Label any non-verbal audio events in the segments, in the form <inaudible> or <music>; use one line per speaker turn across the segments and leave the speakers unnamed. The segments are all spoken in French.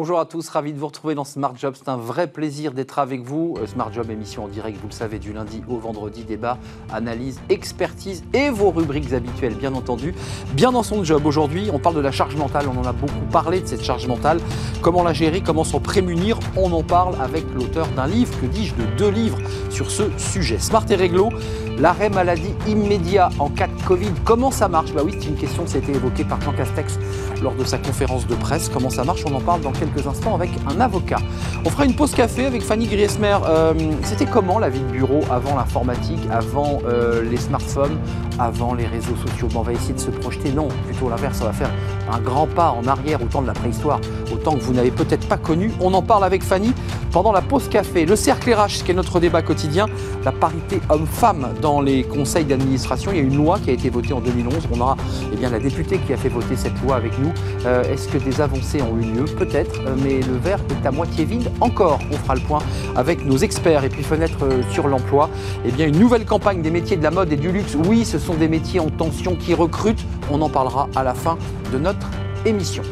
Bonjour à tous, ravi de vous retrouver dans Smart Job. C'est un vrai plaisir d'être avec vous. Euh, Smart Job, émission en direct, vous le savez, du lundi au vendredi, débat, analyse, expertise et vos rubriques habituelles, bien entendu. Bien dans son job aujourd'hui, on parle de la charge mentale. On en a beaucoup parlé de cette charge mentale. Comment la gérer, comment s'en prémunir. On en parle avec l'auteur d'un livre, que dis-je, de deux livres sur ce sujet. Smart et réglo, l'arrêt maladie immédiat en cas de Covid. Comment ça marche? Bah oui, c'est une question qui a été évoquée par Jean Castex lors de sa conférence de presse. Comment ça marche? On en parle dans quelques instants avec un avocat. On fera une pause café avec Fanny Griesmer. Euh, C'était comment la vie de bureau avant l'informatique, avant euh, les smartphones, avant les réseaux sociaux? Bon, On va essayer de se projeter. Non, plutôt l'inverse. On va faire un grand pas en arrière au temps de la préhistoire, au temps que vous n'avez peut-être pas connu. On en parle avec Fanny pendant la pause café. Le cercle RH, ce qui est notre débat quotidien, la parité homme-femme dans les conseils d'administration. Il y a une loi qui a été votée en 2011. On aura eh bien, la députée qui a fait voter cette loi avec nous. Euh, Est-ce que des avancées ont eu lieu? Peut-être, mais le verre est à moitié vide encore. On fera le point avec nos experts. Et puis fenêtre euh, sur l'emploi. Eh bien, une nouvelle campagne des métiers de la mode et du luxe. Oui, ce sont des métiers en tension qui recrutent. On en parlera à la fin de notre émission.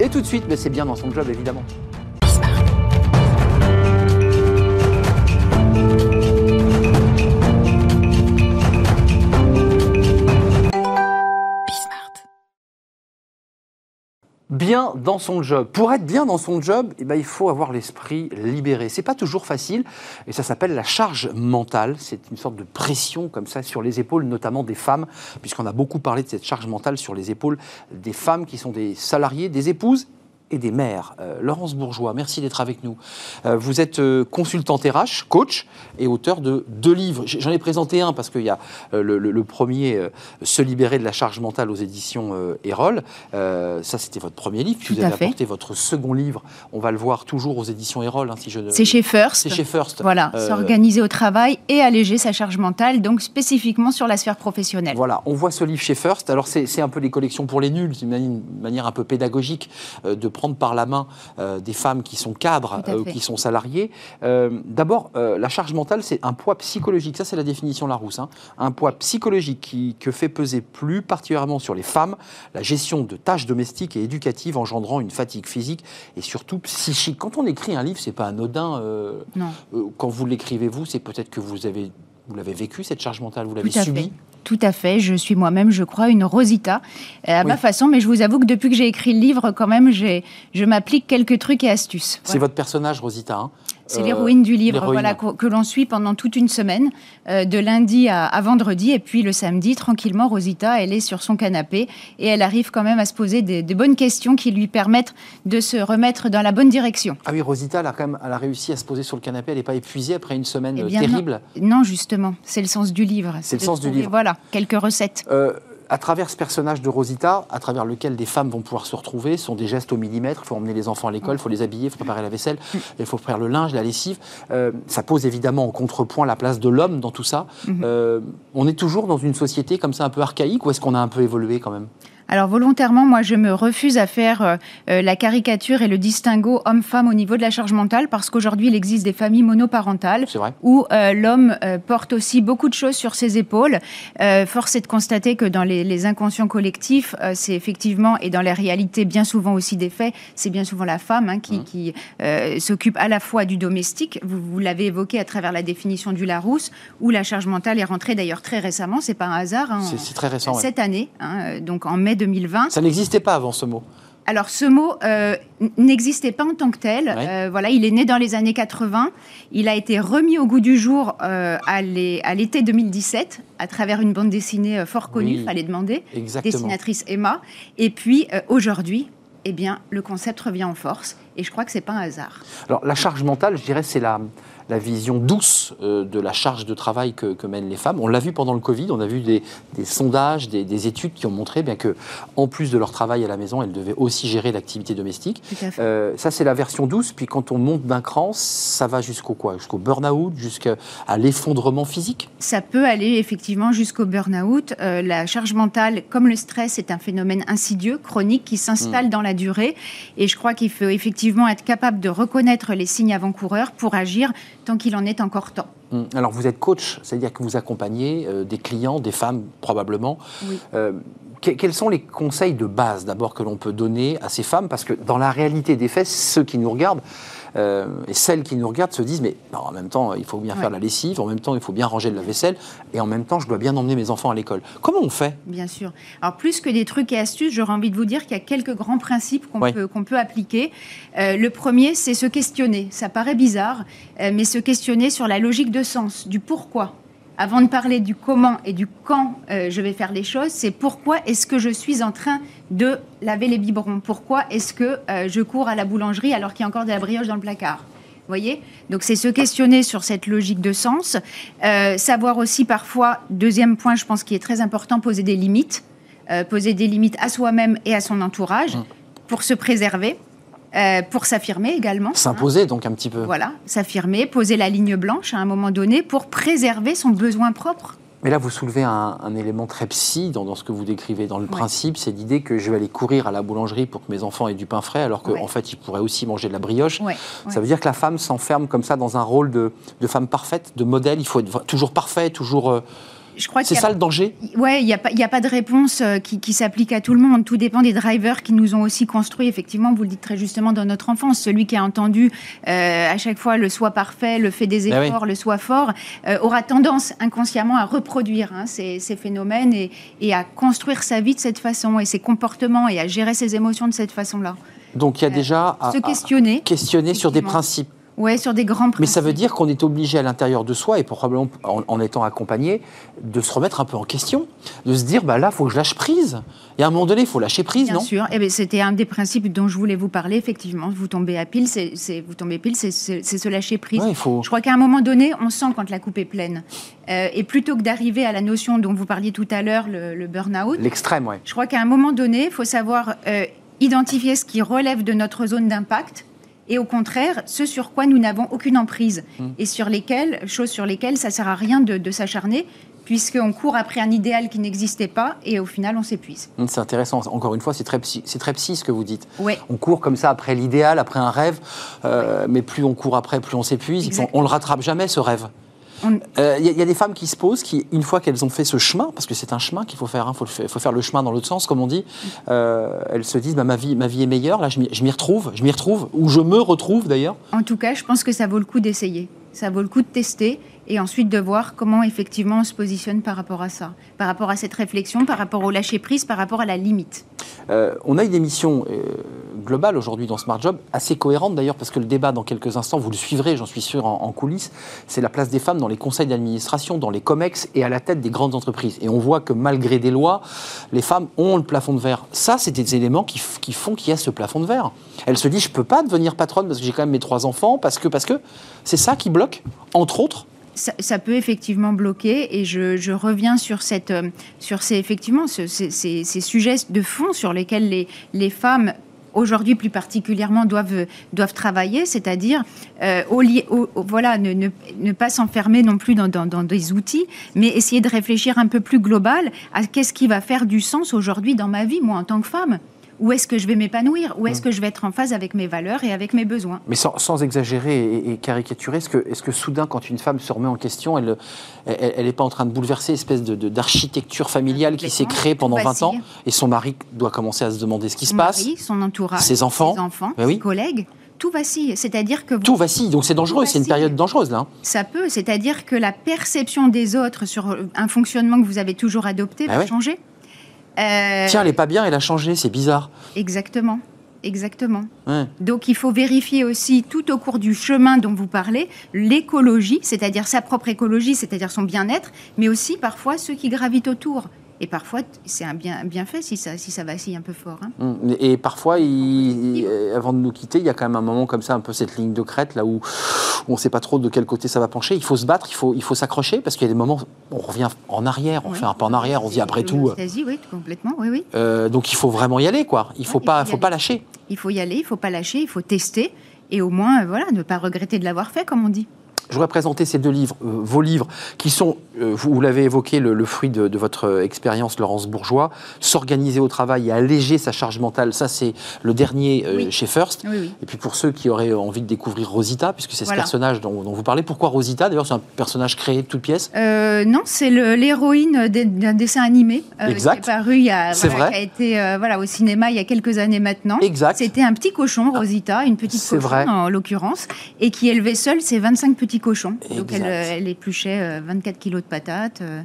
Et tout de suite, mais c'est bien dans son job évidemment. Bien dans son job. Pour être bien dans son job, eh ben, il faut avoir l'esprit libéré. C'est pas toujours facile et ça s'appelle la charge mentale. C'est une sorte de pression comme ça sur les épaules, notamment des femmes, puisqu'on a beaucoup parlé de cette charge mentale sur les épaules des femmes qui sont des salariés, des épouses et des mères. Euh, Laurence Bourgeois, merci d'être avec nous. Euh, vous êtes euh, consultante RH, coach et auteur de deux livres. J'en ai présenté un parce qu'il y a euh, le, premier, Se libérer de la charge mentale aux éditions Erol. ça, c'était votre premier livre. Puis
Tout
vous avez
fait.
apporté votre second livre. On va le voir toujours aux éditions Erol. Hein, si je.
C'est chez First.
C'est chez First.
Voilà, s'organiser au travail et alléger sa charge mentale, donc spécifiquement sur la sphère professionnelle.
Voilà, on voit ce livre chez First. Alors, c'est un peu les collections pour les nuls. C'est une, mani- une manière un peu pédagogique de prendre par la main euh, des femmes qui sont cadres euh, ou qui sont salariées. Euh, D'abord, la charge mentale, c'est un poids psychologique. Ça, c'est la définition Larousse. hein. Un poids psychologique qui, que fait peser plus particulièrement sur les femmes la gestion de tâches domestiques et éducatives engendrant une fatigue physique et surtout psychique. Quand on écrit un livre, c'est pas anodin.
Non.
quand vous l'écrivez, vous, c'est peut-être que vous avez. Vous l'avez vécu, cette charge mentale Vous l'avez subie.
Tout à fait. Je suis moi-même, je crois, une Rosita euh, à
Oui.
ma façon, mais je vous avoue que depuis que j'ai écrit le livre, quand même, j'ai- je m'applique quelques trucs et astuces.
C'est
Voilà.
votre personnage, Rosita. hein
C'est
Euh,
l'héroïne du livre, voilà, que, que l'on suit pendant toute une semaine, euh, de lundi à, à vendredi, et puis le samedi, tranquillement, Rosita, elle est sur son canapé et elle arrive quand même à se poser des, des bonnes questions qui lui permettent de se remettre dans la bonne direction.
Ah oui, Rosita, elle a quand même elle a réussi à se poser sur le canapé. Elle n'est pas épuisée après une semaine
Eh
euh,
bien,
terrible.
Non, justement, c'est le sens du livre.
C'est le sens du livre.
Voilà, quelques recettes.
Euh, à travers ce personnage de Rosita, à travers lequel des femmes vont pouvoir se retrouver, ce sont des gestes au millimètre. Il faut emmener les enfants à l'école, il faut les habiller, il faut préparer la vaisselle, il faut faire le linge, la lessive. Euh, ça pose évidemment en contrepoint la place de l'homme dans tout ça. Euh, on est toujours dans une société comme ça un peu archaïque ou est-ce qu'on a un peu évolué quand même?
Alors volontairement, moi, je me refuse à faire euh, euh, la caricature et le distinguo homme-femme au niveau de la charge mentale parce qu'aujourd'hui, il existe des familles monoparentales où euh, l'homme euh, porte aussi beaucoup de choses sur ses épaules. Force est de constater que dans les, les inconscients collectifs, c'est effectivement, et dans la réalité bien souvent aussi des faits, c'est bien souvent la femme hein, qui, qui, euh, s'occupe à la fois du domestique, vous, vous l'avez évoqué à travers la définition du Larousse, où la charge mentale est rentrée d'ailleurs très récemment, c'est pas un hasard, hein,
C'est très récent. ouais.
cette année, hein, donc en mai 2020.
Ça n'existait pas avant ce mot.
Alors ce mot euh, n'existait pas en tant que tel. Euh, voilà, il est né dans les années 80. Il a été remis au goût du jour euh, à l'é- à l'été 2017 à travers une bande dessinée fort connue,
Oui.
fallait demander,
Exactement.
dessinatrice Emma. Et puis aujourd'hui, eh bien, le concept revient en force. Et je crois que c'est pas un hasard.
Alors la charge mentale, je dirais, c'est la, la vision douce euh, de la charge de travail que, que mènent les femmes. On l'a vu pendant le Covid, on a vu des, des sondages, des, des études qui ont montré bien que, en plus de leur travail à la maison, elles devaient aussi gérer l'activité domestique. Euh, ça, c'est la version douce. Puis quand on monte d'un cran, ça va jusqu'au quoi? Jusqu'au burn-out, jusqu'à l'effondrement physique?
Ça peut aller effectivement jusqu'au burn-out. Euh, la charge mentale, comme le stress, est un phénomène insidieux, chronique, qui s'installe
Mm.
dans la durée. Et je crois qu'il faut effectivement être capable de reconnaître les signes avant-coureurs pour agir tant qu'il en est encore temps.
Hum, Alors vous êtes coach, c'est-à-dire que vous accompagnez euh, des clients, des femmes probablement.
Oui.
Euh, quels sont les conseils de base d'abord que l'on peut donner à ces femmes? Parce que dans la réalité des faits, ceux qui nous regardent, euh, et celles qui nous regardent se disent mais en même temps il faut bien faire la lessive, en même temps il faut bien ranger de la vaisselle et en même temps je dois bien emmener mes enfants à l'école. Comment on fait?
Bien sûr. Alors plus que des trucs et astuces, j'aurais envie de vous dire qu'il y a quelques grands principes qu'on peut, appliquer. Euh, le premier c'est se questionner. Ça paraît bizarre, euh, mais se questionner sur la logique de sens, du pourquoi avant de parler du comment et du quand euh, je vais faire les choses, c'est pourquoi est-ce que je suis en train de laver les biberons? Pourquoi est-ce que euh, je cours à la boulangerie alors qu'il y a encore de la brioche dans le placard? Voyez? Donc c'est se questionner sur cette logique de sens. Euh, savoir aussi parfois, deuxième point, je pense qui est très important, poser des limites. poser des limites à soi-même et à son entourage mmh. pour se préserver. Euh, pour s'affirmer également.
S'imposer donc un petit peu.
Voilà, s'affirmer, poser la ligne blanche à un moment donné pour préserver son besoin propre.
Mais là, vous soulevez un, élément très psy dans, ce que vous décrivez. Dans le principe, c'est l'idée que je vais aller courir à la boulangerie pour que mes enfants aient du pain frais, alors qu'en fait, ils pourraient aussi manger de la brioche. Ça veut dire que la femme s'enferme comme ça dans un rôle de, femme parfaite, de modèle. Il faut être toujours parfait, toujours... Euh, c'est ça le danger?
Oui, il n'y a, pas, a pas de réponse euh, qui, s'applique à tout le monde. Tout dépend des drivers qui nous ont aussi construits. Effectivement, vous le dites très justement dans notre enfance. Celui qui a entendu euh, à chaque fois le soi parfait, le fait des ben efforts, le soi fort, euh, aura tendance inconsciemment à reproduire hein, ces, phénomènes et, et, à construire sa vie de cette façon et ses comportements et à gérer ses émotions de cette façon-là.
Donc il y a déjà
à, se questionner,
questionner sur des principes
oui, sur des grands principes.
Mais ça veut dire qu'on est obligé à l'intérieur de soi, et probablement en, étant accompagné, de se remettre un peu en question, de se dire, bah là, il faut que je lâche prise. Et à un moment donné, il faut lâcher prise,
Bien
non?
sûr. Eh ben, C'était un des principes dont je voulais vous parler, effectivement. Vous tombez à pile, c'est vous tombez pile, c'est se lâcher prise.
faut...
Je crois qu'à un moment donné, on sent quand la coupe est pleine. Euh, et plutôt que d'arriver à la notion dont vous parliez tout à l'heure, le, burn-out.
L'extrême, oui.
Je crois qu'à un moment donné, il faut savoir euh, identifier ce qui relève de notre zone d'impact et au contraire ce sur quoi nous n'avons aucune emprise mmh. et sur lesquelles, choses sur lesquelles ça sert à rien de, s'acharner puisqu'on court après un idéal qui n'existait pas et au final on s'épuise.
Mmh, c'est intéressant. Encore une fois, c'est très, psy, très psy ce que vous dites.
Ouais.
On court comme ça après l'idéal, après un rêve, euh, mais plus on court après, plus on s'épuise. On, on le rattrape jamais ce rêve. Il euh, y, a des femmes qui se posent, qui, une fois qu'elles ont fait ce chemin, parce que c'est un chemin qu'il faut faire, il hein, faut, faire le chemin dans l'autre sens, comme on dit, euh, elles se disent bah, ma, vie, ma vie est meilleure, là je m'y retrouve, je m'y retrouve, ou je me retrouve d'ailleurs.
En tout cas, je pense que ça vaut le coup d'essayer. Ça vaut le coup de tester et ensuite de voir comment effectivement on se positionne par rapport à ça, par rapport à cette réflexion, par rapport au lâcher prise, par rapport à la limite.
Euh, on a une émission euh, globale aujourd'hui dans Smart Job, assez cohérente d'ailleurs, parce que le débat dans quelques instants, vous le suivrez, j'en suis sûr, en, coulisses, c'est la place des femmes dans les conseils d'administration, dans les COMEX et à la tête des grandes entreprises. Et on voit que malgré des lois, les femmes ont le plafond de verre. Ça, c'est des éléments qui, font qu'il y a ce plafond de verre. Elle se dit, je ne peux pas devenir patronne parce que j'ai quand même mes trois enfants, parce que, parce que c'est ça qui bloque, entre autres,
ça, peut effectivement bloquer et je, reviens sur, cette, euh, sur ces, effectivement, ces, sujets de fond sur lesquels les, les femmes aujourd'hui plus particulièrement doivent, doivent travailler, c'est-à-dire euh, voilà, ne, ne, pas s'enfermer non plus dans, dans, des outils, mais essayer de réfléchir un peu plus global à qu'est-ce qui va faire du sens aujourd'hui dans ma vie, moi en tant que femme où est-ce que je vais m'épanouir? Où est-ce mm. que je vais être en phase avec mes valeurs et avec mes besoins?
Mais sans, exagérer et, caricaturer, est-ce que, est que, soudain, quand une femme se remet en question, elle n'est pas en train de bouleverser l'espèce d'architecture familiale qui s'est créée pendant 20 ans et son mari doit commencer à se demander ce qui
se
passe?
son entourage,
ses enfants,
ses, enfants, ben ses collègues tout vacille. C'est-à-dire que
tout vacille. Donc c'est dangereux. C'est une période dangereuse là.
Ça peut. C'est-à-dire que la perception des autres sur un fonctionnement que vous avez toujours adopté ben va changer.
Euh, Tiens, elle n'est pas bien, elle a changé, c'est bizarre.
Exactement. Exactement. Donc il faut vérifier aussi tout au cours du chemin dont vous parlez l'écologie, c'est-à-dire sa propre écologie, c'est-à-dire son bien-être, mais aussi parfois ceux qui gravitent autour. Et parfois, c'est un bien, bien fait si ça, si ça vacille un peu fort. Hein.
Mmh. Et parfois, il, avant de nous quitter, il y a quand même un moment comme ça, un peu cette ligne de crête, là où on ne sait pas trop de quel côté ça va pencher. Il faut se battre, il faut, il faut s'accrocher, parce qu'il y a des moments où on revient en arrière, on fait un pas en arrière, on se dit après tout.
oui, complètement, oui, oui.
Euh, donc il faut vraiment y aller, quoi. Il ne faut, pas, faut, pas lâcher.
Il faut y aller, il ne faut pas lâcher, il faut tester, et au moins, voilà, ne pas regretter de l'avoir fait, comme on dit.
Je voudrais présenter ces deux livres, euh, vos livres, qui sont, euh, vous, l'avez évoqué, le, fruit de, votre expérience, Laurence Bourgeois, s'organiser au travail et alléger sa charge mentale. Ça, c'est le dernier euh, chez First. Et puis pour ceux qui auraient envie de découvrir Rosita, puisque c'est ce personnage dont, vous parlez, pourquoi Rosita? D'ailleurs, c'est un personnage créé de toutes pièces.
non, c'est l'héroïne d'un dessin animé
exact.
qui est paru il y a, voilà, qui a été voilà, au cinéma il y a quelques années maintenant.
Exact.
C'était un petit cochon, Rosita, une petite cochon vrai. en l'occurrence, et qui élevait seul ses 25 petits cochon. Donc elle, elle, épluchait 24 euh, kilos de patates, euh,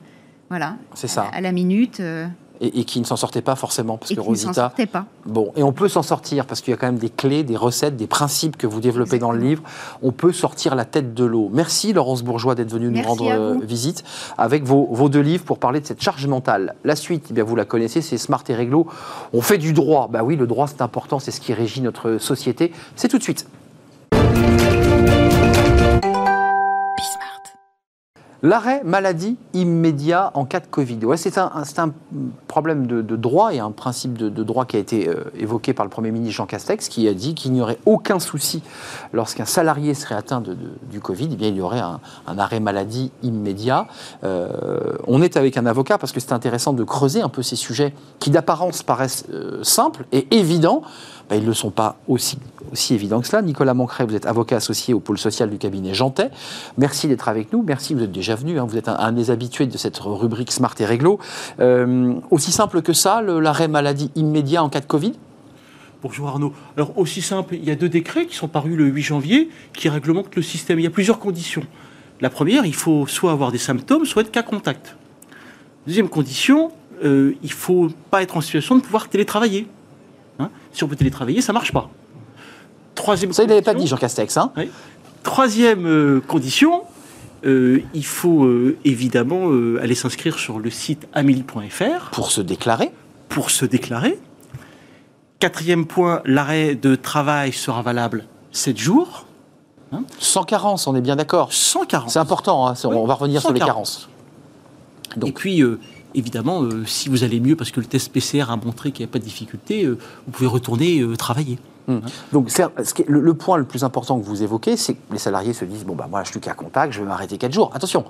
voilà.
C'est ça.
À, la minute.
Euh. Et, qui ne s'en sortait pas forcément parce
et
que
qui Rosita. Ne sortait pas.
Bon, et on peut s'en sortir parce qu'il y a quand même des clés, des recettes, des principes que vous développez dans le livre. On peut sortir la tête de l'eau. Merci Laurence Bourgeois d'être venue nous rendre visite avec vos, vos, deux livres pour parler de cette charge mentale. La suite, eh bien vous la connaissez, c'est Smart et Réglo. On fait du droit. Bah oui, le droit c'est important, c'est ce qui régit notre société. C'est tout de suite. L'arrêt maladie immédiat en cas de Covid. Ouais, c'est un, problème de, droit et un principe de, droit qui a été euh, évoqué par le Premier ministre Jean Castex, qui a dit qu'il n'y aurait aucun souci lorsqu'un salarié serait atteint du Covid, eh bien, il y aurait un, arrêt maladie immédiat. Euh, on est avec un avocat parce que c'est intéressant de creuser un peu ces sujets qui d'apparence paraissent euh, simples et évidents, ben, ils ne le sont pas aussi, aussi évidents que cela. Nicolas Mancret, vous êtes avocat associé au pôle social du cabinet Jantet. Merci d'être avec nous. Merci, vous êtes déjà venu. Hein. Vous êtes un, des habitués de cette rubrique Smart et Réglo. Euh, aussi simple que ça, l'arrêt maladie immédiat en cas de Covid?
Bonjour Arnaud. Alors aussi simple, il y a deux décrets qui sont parus le 8 janvier qui réglementent le système. Il y a plusieurs conditions. La première, il faut soit avoir des symptômes, soit être cas contact. Deuxième condition, euh, il ne faut pas être en situation de pouvoir télétravailler. Hein. si on peut télétravailler, ça ne marche pas.
Troisième ça, il n'avait pas dit, Jean Castex. Hein
Troisième euh, condition, euh, il faut euh, évidemment aller s'inscrire sur le site amélie.fr.
Pour se déclarer
Pour se déclarer. Quatrième point, l'arrêt de travail sera valable 7 jours.
Hein sans carence, on est bien d'accord.
Sans carence.
C'est important, hein, on va revenir sur les carences.
Donc. Et puis, évidemment, euh, si vous allez mieux parce que le test PCR a montré qu'il n'y a pas de difficulté, euh, vous pouvez retourner euh, travailler.
Hum. Donc le, point le plus important que vous évoquez, c'est que les salariés se disent bon bah moi je suis qu'à contact, je vais m'arrêter 4 jours. Attention,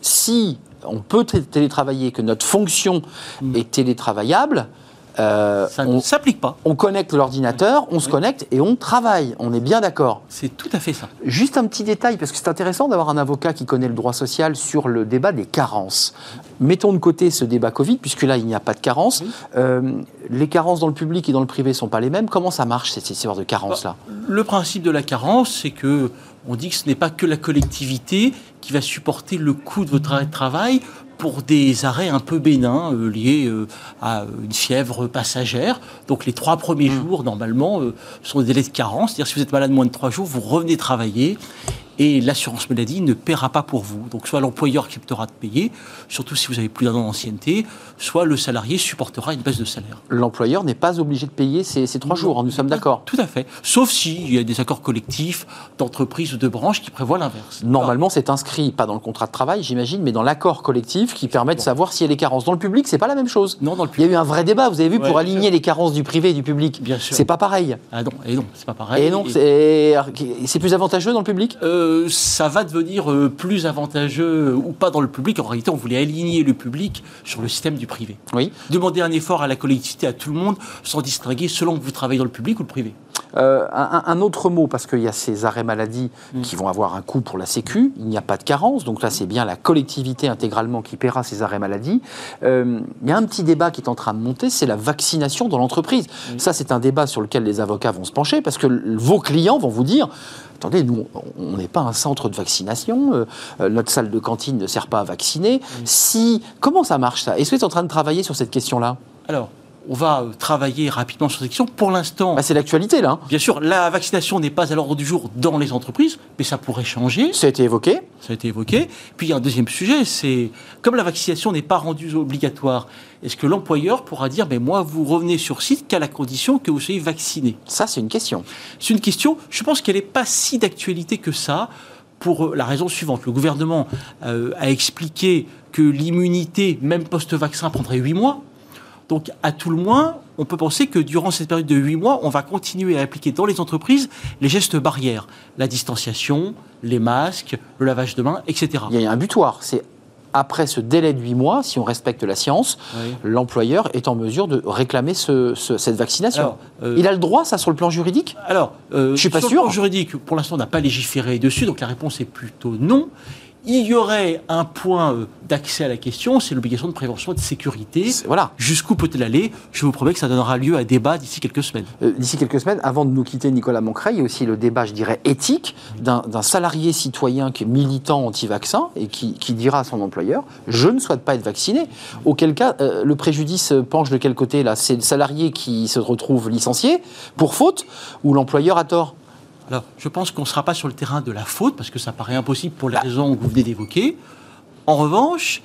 si on peut télétravailler, que notre fonction hum. est télétravaillable,
euh, ça ne s'applique pas.
On connecte l'ordinateur, on se connecte et on travaille. On est bien d'accord.
C'est tout à fait ça.
Juste un petit détail, parce que c'est intéressant d'avoir un avocat qui connaît le droit social sur le débat des carences. Mettons de côté ce débat Covid, puisque là, il n'y a pas de carence. Euh, les carences dans le public et dans le privé ne sont pas les mêmes. Comment ça marche, cette histoire de carence-là
bah, Le principe de la carence, c'est que on dit que ce n'est pas que la collectivité qui va supporter le coût de votre travail pour des arrêts un peu bénins euh, liés euh, à une fièvre passagère. Donc les trois premiers mmh. jours, normalement, euh, sont des délais de carence. C'est-à-dire si vous êtes malade moins de trois jours, vous revenez travailler et l'assurance maladie ne paiera pas pour vous. Donc soit l'employeur acceptera de payer, surtout si vous avez plus d'un an d'ancienneté, soit le salarié supportera une baisse de salaire.
L'employeur n'est pas obligé de payer ces, trois jours, hein, nous sommes d'accord
Tout à fait. Sauf s'il y a des accords collectifs d'entreprise ou de branche qui prévoient l'inverse.
Normalement, c'est inscrit, pas dans le contrat de travail, j'imagine, mais dans l'accord collectif qui permet de savoir s'il y a des carences. Dans le public, c'est pas la même chose.
Non, dans le
public. Il y a eu un vrai débat, vous avez vu, pour aligner les carences du privé et du public.
Bien sûr.
C'est pas pareil.
Ah non, et non, c'est pas pareil.
Et non, c'est plus avantageux dans le public?
Euh, euh, ça va devenir euh, plus avantageux ou pas dans le public. En réalité, on voulait aligner le public sur le système du privé.
Oui.
Demander un effort à la collectivité, à tout le monde, sans distinguer selon que vous travaillez dans le public ou le privé.
Euh, un, autre mot, parce qu'il y a ces arrêts maladie mm. qui vont avoir un coût pour la Sécu, il n'y a pas de carence, donc là c'est bien la collectivité intégralement qui paiera ces arrêts maladie. il y a un petit débat qui est en train de monter, c'est la vaccination dans l'entreprise. Mm. Ça c'est un débat sur lequel les avocats vont se pencher, parce que vos clients vont vous dire, attendez, nous, on n'est pas un centre de vaccination, euh, euh, notre salle de cantine ne sert pas à vacciner. Si, comment ça marche ça? Est-ce que vous êtes en train de travailler sur cette question-là?
Alors, on va euh, travailler rapidement sur cette question. Pour l'instant.
Bah, c'est l'actualité, là. Hein.
Bien sûr, la vaccination n'est pas à l'ordre du jour dans les entreprises, mais ça pourrait changer.
Ça a été évoqué.
Ça a été évoqué. Puis il y a un deuxième sujet c'est comme la vaccination n'est pas rendue obligatoire, est-ce que l'employeur pourra dire mais moi, vous revenez sur site qu'à la condition que vous soyez vacciné?
Ça, c'est une question.
C'est une question. Je pense qu'elle n'est pas si d'actualité que ça pour la raison suivante. Le gouvernement euh, a expliqué que l'immunité, même post-vaccin, prendrait 8 mois. Donc, à tout le moins, on peut penser que durant cette période de 8 mois, on va continuer à appliquer dans les entreprises les gestes barrières, la distanciation, les masques, le lavage de mains, etc.
Il y a un butoir. C'est après ce délai de 8 mois, si on respecte la science,
Oui.
l'employeur est en mesure de réclamer ce- ce- cette vaccination.
Alors, euh,
Il a le droit, ça, sur le plan juridique?
Alors, euh,
Je suis pas
sur
sûr.
le plan juridique, pour l'instant, on n'a pas légiféré dessus, donc la réponse est plutôt non. Il y aurait un point euh, d'accès à la question, c'est l'obligation de prévention et de sécurité.
Voilà.
Jusqu'où peut-elle aller? Je vous promets que ça donnera lieu à débat d'ici quelques semaines.
Euh, D'ici quelques semaines, avant de nous quitter, Nicolas Moncret, il y a aussi le débat, je dirais, éthique d'un salarié citoyen qui est militant anti-vaccin et qui, qui dira à son employeur Je ne souhaite pas être vacciné. Auquel cas, euh, le préjudice penche de quel côté là? C'est le salarié qui se retrouve licencié pour faute ou l'employeur a tort?
Alors, je pense qu'on ne sera pas sur le terrain de la faute, parce que ça paraît impossible pour les raisons que vous venez d'évoquer. En revanche,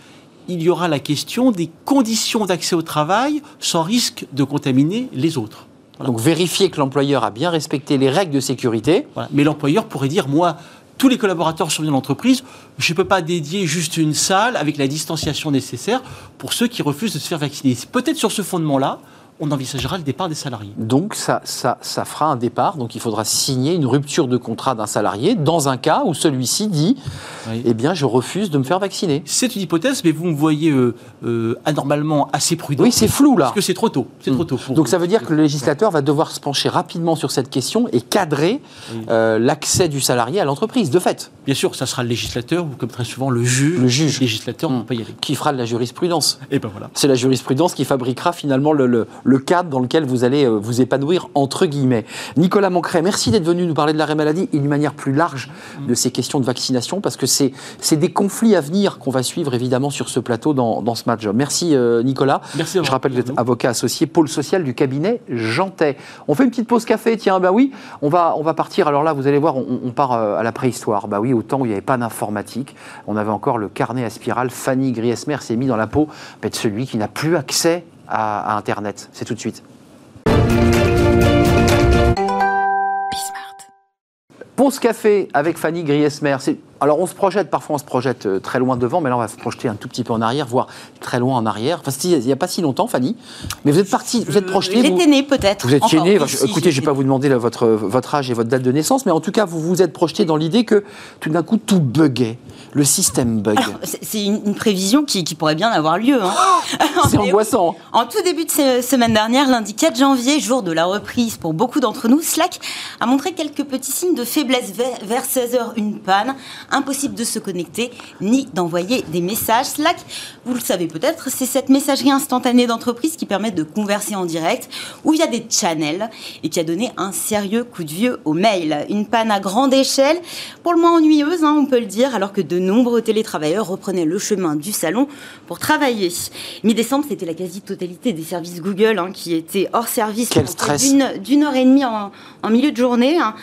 il y aura la question des conditions d'accès au travail sans risque de contaminer les autres. Voilà.
Donc vérifier que l'employeur a bien respecté les règles de sécurité.
Voilà. Mais l'employeur pourrait dire, moi, tous les collaborateurs sont venus dans l'entreprise, je ne peux pas dédier juste une salle avec la distanciation nécessaire pour ceux qui refusent de se faire vacciner. Peut-être sur ce fondement-là, on envisagera le départ des salariés.
Donc ça, ça, ça fera un départ. Donc il faudra signer une rupture de contrat d'un salarié dans un cas où celui-ci dit
Oui.
Eh bien, je refuse de me faire vacciner.
C'est une hypothèse, mais vous me voyez euh, euh, anormalement assez prudent.
Oui, c'est flou là.
Parce que c'est trop tôt. C'est trop tôt. pour-
Donc ça veut dire que le législateur va devoir se pencher rapidement sur cette question et cadrer
Oui.
euh, l'accès du salarié à l'entreprise, de fait,
Bien sûr, ça sera le législateur ou comme très souvent le juge.
Le juge.
Le législateur, on
Mm.
peut y aller.
qui fera de la jurisprudence.
Et ben voilà.
C'est la jurisprudence qui fabriquera finalement le, le- le cadre dans lequel vous allez euh, vous épanouir, entre guillemets. Nicolas Moncret, merci d'être venu nous parler de l'arrêt maladie et d'une manière plus large de ces questions de vaccination, parce que c'est c'est des conflits à venir qu'on va suivre évidemment sur ce plateau dans, dans Smart Job. Merci euh, Nicolas.
Merci
Je rappelle que vous êtes
été
avocat associé pôle social du cabinet Jantet. On fait une petite pause café, tiens, bah oui, on va, on va partir. Alors là, vous allez voir, on, on part euh, à la préhistoire. Bah oui, au temps où il n'y avait pas d'informatique, on avait encore le carnet à spirale. Fanny Griesmer s'est mis dans la peau bah, de celui qui n'a plus accès à, à Internet. C'est tout de suite. Pause café avec Fanny Griesmer. C'est- Alors on se projette, parfois on se projette euh, très loin devant, mais là on va se projeter un tout petit peu en arrière, voire très loin en arrière. Enfin, il n'y a pas si longtemps, Fanny. Mais vous êtes parti, vous êtes projeté. vous-
J'étais née peut-être.
vous êtes
Encore.
né,
Oui, si,
écoutez, je ne vais pas vous demander là, votre, votre âge et votre date de naissance, mais en tout cas, vous vous êtes projeté dans l'idée que tout d'un coup, tout buguait. Le système bug.
Alors, c'est- C'est une, une prévision qui, qui pourrait bien avoir lieu. hein.
C'est <laughs>
Mais oui.
angoissant.
En tout début de se- semaine dernière, lundi 4 janvier, jour de la reprise pour beaucoup d'entre nous, Slack a montré quelques petits signes de faiblesse vers, vers 16h, une panne, impossible de se connecter ni d'envoyer des messages. Slack, vous le savez peut-être, c'est cette messagerie instantanée d'entreprise qui permet de converser en direct ou via des channels et qui a donné un sérieux coup de vieux au mail. Une panne à grande échelle, pour le moins ennuyeuse, hein, on peut le dire, alors que de nombreux télétravailleurs reprenaient le chemin du salon pour travailler. Mi-décembre, c'était la quasi-totalité des services Google hein, qui étaient hors service d'une- d'une heure et demie en, en milieu de journée. hein.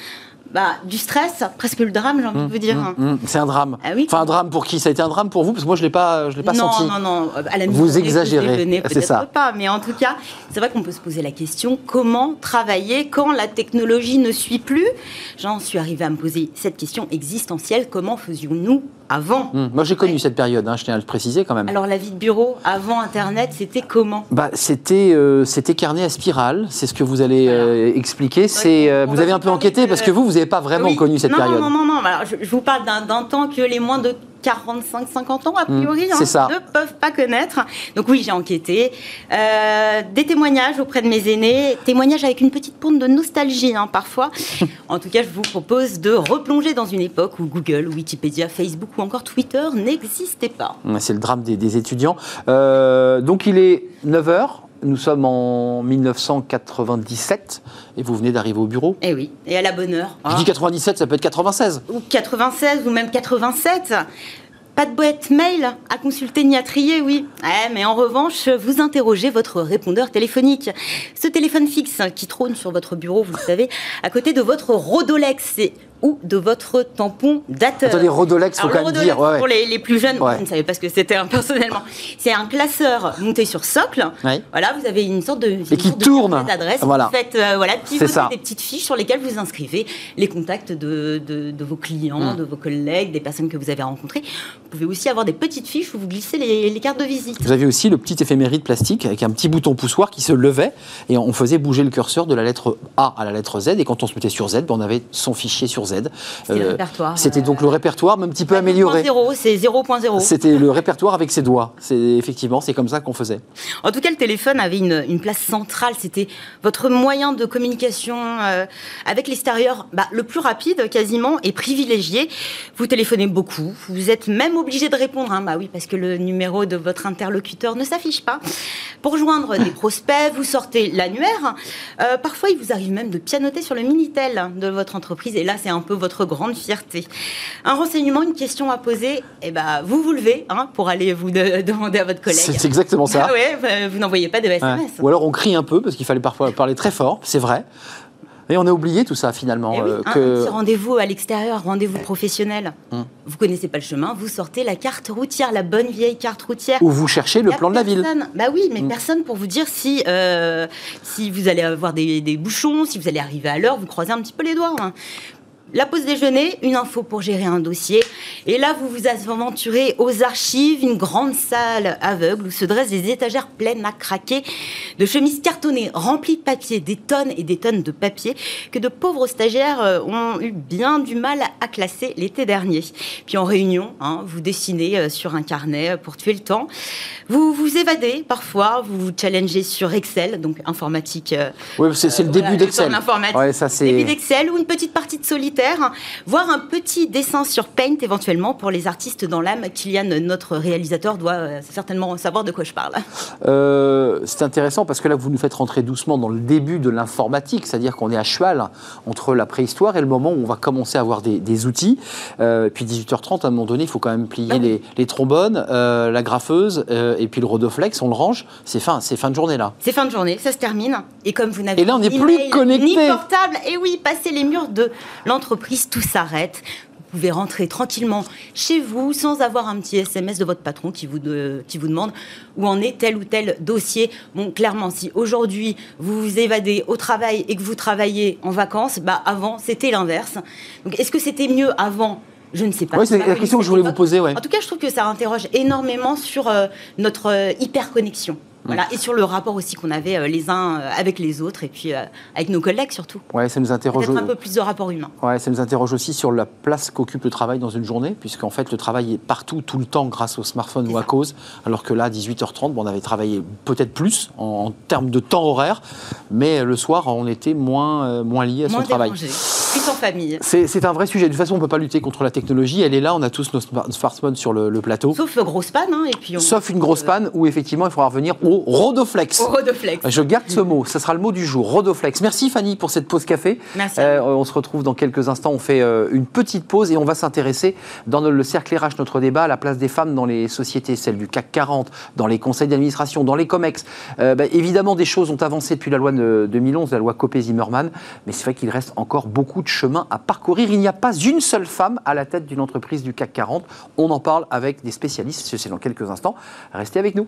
Bah, du stress, presque le drame, j'ai envie de vous dire. hein.
Hum, c'est un drame.
Ah oui.
Enfin, un drame pour qui? Ça a été un drame pour vous? Parce que moi, je ne l'ai pas, je l'ai pas
non,
senti.
non, non, à la
Vous exagérez, c'est
peut-être
ça.
pas, mais en tout cas, c'est vrai qu'on peut se poser la question comment travailler quand la technologie ne suit plus? J'en suis arrivée à me poser cette question existentielle comment faisions-nous avant
Hum, Moi, j'ai connu cette période, hein, je tiens à le préciser quand même.
Alors la vie de bureau avant Internet, c'était comment?
Bah, c'était euh, c'était carnet à spirale, c'est ce que vous allez
Voilà.
euh, expliquer. C'est euh, vous avez un peu enquêté
de-
parce que vous, vous n'avez pas vraiment
Oui.
connu cette
non,
période.
Non, non, non, Alors, je, je vous parle d'un temps que les moins de 45-50 ans, a priori,
Mmh,
hein,
c'est ça.
ne peuvent pas connaître. Donc oui, j'ai enquêté. Euh, des témoignages auprès de mes aînés, témoignages avec une petite pointe de nostalgie hein, parfois. <laughs> en tout cas, je vous propose de replonger dans une époque où Google, Wikipédia, Facebook ou encore Twitter n'existaient pas.
C'est le drame des, des étudiants. Euh, donc il est 9h, nous sommes en 1997 et vous venez d'arriver au bureau.
Eh oui, et à la bonne heure.
Je dis 97, ça peut être 96.
ou 96 ou même 87. Pas de boîte mail à consulter ni à trier, oui. Ouais, mais en revanche, vous interrogez votre répondeur téléphonique. Ce téléphone fixe qui trône sur votre bureau, vous le savez, à côté de votre Rodolex. C'est ou de votre tampon dateur.
Attendez, Rodolex, faut quand même dire. Ouais,
Pour les, les plus jeunes,
Ouais.
je ne savais pas ce que c'était hein, personnellement. C'est un classeur monté sur socle. Voilà, vous avez une sorte de une
qui
sorte
tourne.
d'adresse.
Voilà.
Vous faites euh, voilà, des petites fiches sur lesquelles vous inscrivez les contacts de, de- de vos clients,
Mm.
de vos collègues, des personnes que vous avez rencontrées. Vous pouvez aussi avoir des petites fiches où vous glissez les, les cartes de visite.
Vous avez aussi le petit éphéméride plastique avec un petit bouton poussoir qui se levait et on faisait bouger le curseur de la lettre A à la lettre Z. Et quand on se mettait sur Z, ben, on avait son fichier sur Z. Euh,
C'est le répertoire.
C'était donc le répertoire, mais un petit peu amélioré.
0.0, c'est 0.0.
C'était le répertoire avec ses doigts. C'est effectivement, c'est comme ça qu'on faisait.
En tout cas, le téléphone avait une, une place centrale. C'était votre moyen de communication euh, avec l'extérieur bah, le plus rapide quasiment et privilégié. Vous téléphonez beaucoup. Vous êtes même obligé de répondre. hein. Bah oui, parce que le numéro de votre interlocuteur ne s'affiche pas. Pour joindre des prospects, vous sortez l'annuaire. Euh, parfois, il vous arrive même de pianoter sur le Minitel de votre entreprise. Et là, c'est un peu votre grande fierté. Un renseignement, une question à poser. Et ben, vous vous levez hein, pour aller vous de- <laughs> demander à votre collègue.
C'est exactement ça.
Ah ouais, bah, vous n'envoyez pas de
Ouais.
SMS.
Ou alors on crie un peu parce qu'il fallait parfois parler très fort, c'est vrai. Et on a oublié tout ça finalement.
Eh oui,
euh,
un petit rendez-vous à l'extérieur, rendez-vous professionnel.
Hum.
Vous connaissez pas le chemin, vous sortez la carte routière, la bonne vieille carte routière.
Où vous cherchez le plan de la ville.
personne. Bah oui, mais
Mm.
personne pour vous dire si, euh, si vous allez avoir des, des bouchons, si vous allez arriver à l'heure, vous croisez un petit peu les doigts. hein. La pause déjeuner, une info pour gérer un dossier. Et là, vous vous aventurez aux archives, une grande salle aveugle où se dressent des étagères pleines à craquer de chemises cartonnées remplies de papier, des tonnes et des tonnes de papier que de pauvres stagiaires euh, ont eu bien du mal à classer l'été dernier. Puis en réunion, hein, vous dessinez euh, sur un carnet euh, pour tuer le temps. Vous vous évadez parfois, vous vous challengez sur Excel, donc informatique. euh,
Oui, c'est c'est le début
voilà,
d'Excel. Ouais, ça
Début
c'est.
d'Excel ou une petite partie de solitaire, voire un petit dessin sur Paint éventuellement pour les artistes dans l'âme. Kylian, notre réalisateur, doit euh, certainement savoir de quoi je parle.
Euh, c'est intéressant parce que là, vous nous faites rentrer doucement dans le début de l'informatique, c'est-à-dire qu'on est à cheval entre la préhistoire et le moment où on va commencer à avoir des, des outils. Euh, puis 18h30, à un moment donné, il faut quand même plier
Ah oui.
les, les trombones, euh, la graffeuse et puis le rodoflex, on le range. C'est fin, c'est fin de journée là.
C'est fin de journée, ça se termine. Et comme vous n'avez
Et là, on n'est
ni
plus connecté.
ni portable, et oui, passer les murs de l'entreprise, tout s'arrête. Vous pouvez rentrer tranquillement chez vous sans avoir un petit SMS de votre patron qui vous, de- qui vous demande où en est tel ou tel dossier. Bon, clairement, si aujourd'hui vous vous évadez au travail et que vous travaillez en vacances, bah avant c'était l'inverse. Donc est-ce que c'était mieux avant? Je ne sais pas.
Ouais, c'est la question que je voulais vous poser. Ouais.
En tout cas, je trouve que ça interroge énormément sur euh, notre euh, hyperconnexion. Voilà, et sur le rapport aussi qu'on avait euh, les uns euh, avec les autres et puis euh, avec nos collègues surtout.
Ouais, ça nous interroge.
Peut-être un peu plus de rapport humain.
Ouais, ça nous interroge aussi sur la place qu'occupe le travail dans une journée, puisqu'en fait le travail est partout, tout le temps, grâce au smartphone ou à cause, alors que là, à 18h30, bon, on avait travaillé peut-être plus en, en termes de temps horaire, mais le soir, on était moins, euh, moins lié à
Moins
son travail.
En famille.
C'est un vrai sujet. De toute façon, on ne peut pas lutter contre la technologie. Elle est là, on a tous nos smart- smartphones sur le, le plateau.
Sauf euh, grosse panne, hein, et puis on...
Sauf une grosse panne où effectivement il faudra revenir au Rodoflex.
Au Rodoflex.
Je garde ce mot, ça sera le mot du jour, Rodoflex. Merci Fanny pour cette pause café.
Merci.
Euh, on se retrouve dans quelques instants, on fait euh, une petite pause et on va s'intéresser dans le, le cercle RH, notre débat, à la place des femmes dans les sociétés, celle du CAC 40, dans les conseils d'administration, dans les COMEX. Euh, bah, évidemment, des choses ont avancé depuis la loi de 2011, la loi Copé-Zimmermann, mais c'est vrai qu'il reste encore beaucoup de chemin à parcourir. Il n'y a pas une seule femme à la tête d'une entreprise du CAC 40. On en parle avec des spécialistes, c'est dans quelques instants. Restez avec nous.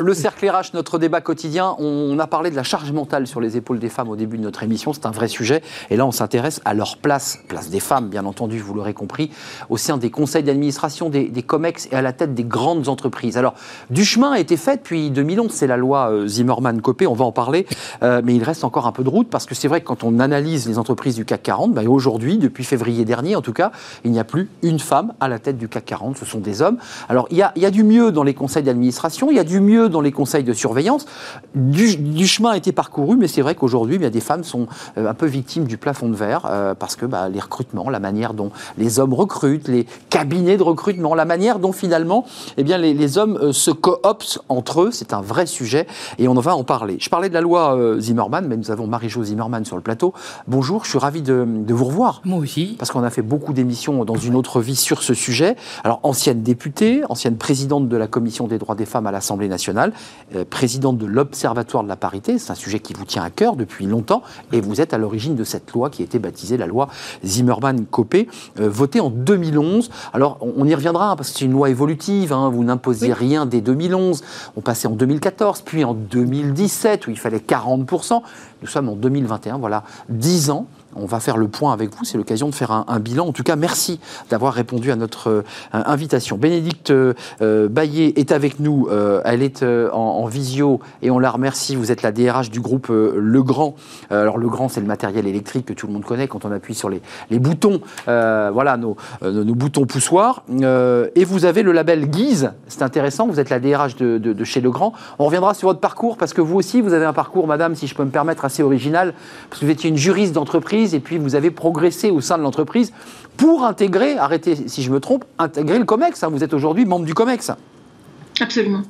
Le cercle RH, notre débat quotidien, on a parlé de la charge mentale sur les épaules des femmes au début de notre émission, c'est un vrai sujet. Et là, on s'intéresse à leur place, place des femmes, bien entendu, vous l'aurez compris, au sein des conseils d'administration, des, des COMEX et à la tête des grandes entreprises. Alors, du chemin a été fait depuis 2011, c'est la loi euh, Zimmermann-Copé, on va en parler, euh, mais il reste encore un peu de route parce que c'est vrai que quand on analyse les entreprises du CAC 40, ben, aujourd'hui, depuis février dernier en tout cas, il n'y a plus une femme à la tête du CAC 40, ce sont des hommes. Alors, il y a du mieux dans les conseils d'administration, il y a du mieux dans les conseils de surveillance. Du, chemin a été parcouru, mais c'est vrai qu'aujourd'hui, bien, des femmes sont euh, un peu victimes du plafond de verre euh, parce que bah, les recrutements, la manière dont les hommes recrutent, les cabinets de recrutement, la manière dont finalement eh bien, les, hommes se cooptent entre eux, c'est un vrai sujet et on va en parler. Je parlais de la loi Zimmerman, mais nous avons Marie-Jo Zimmerman sur le plateau. Bonjour, je suis ravi de, de vous revoir.
Moi aussi.
Parce qu'on a fait beaucoup d'émissions dans une autre vie sur ce sujet. Alors, ancienne députée, ancienne présidente de la Commission des droits des femmes à l'Assemblée nationale, euh, présidente de l'Observatoire de la parité, c'est un sujet qui vous tient à cœur depuis longtemps, et vous êtes à l'origine de cette loi qui a été baptisée la loi Zimmerman-Copé, euh, votée en 2011. Alors, on, y reviendra, hein, parce que c'est une loi évolutive, hein, vous n'imposiez rien dès 2011, on passait en 2014, puis en 2017, où il fallait 40%, nous sommes en 2021, voilà, 10 ans on va faire le point avec vous. C'est l'occasion de faire un, bilan. En tout cas, merci d'avoir répondu à notre euh, invitation. Bénédicte euh, Baillet est avec nous. Euh, elle est en, visio et on la remercie. Vous êtes la DRH du groupe Le Grand. alors, Le Grand, c'est le matériel électrique que tout le monde connaît quand on appuie sur les, boutons. voilà, nos, boutons poussoirs. et vous avez le label Guise. C'est intéressant. Vous êtes la DRH de, de, chez Le Grand. On reviendra sur votre parcours parce que vous aussi, vous avez un parcours, madame, si je peux me permettre, assez original. Parce que vous étiez une juriste d'entreprise et puis vous avez progressé au sein de l'entreprise pour intégrer, arrêtez si je me trompe, intégrer le COMEX. Hein. Vous êtes aujourd'hui membre du COMEX.
Absolument.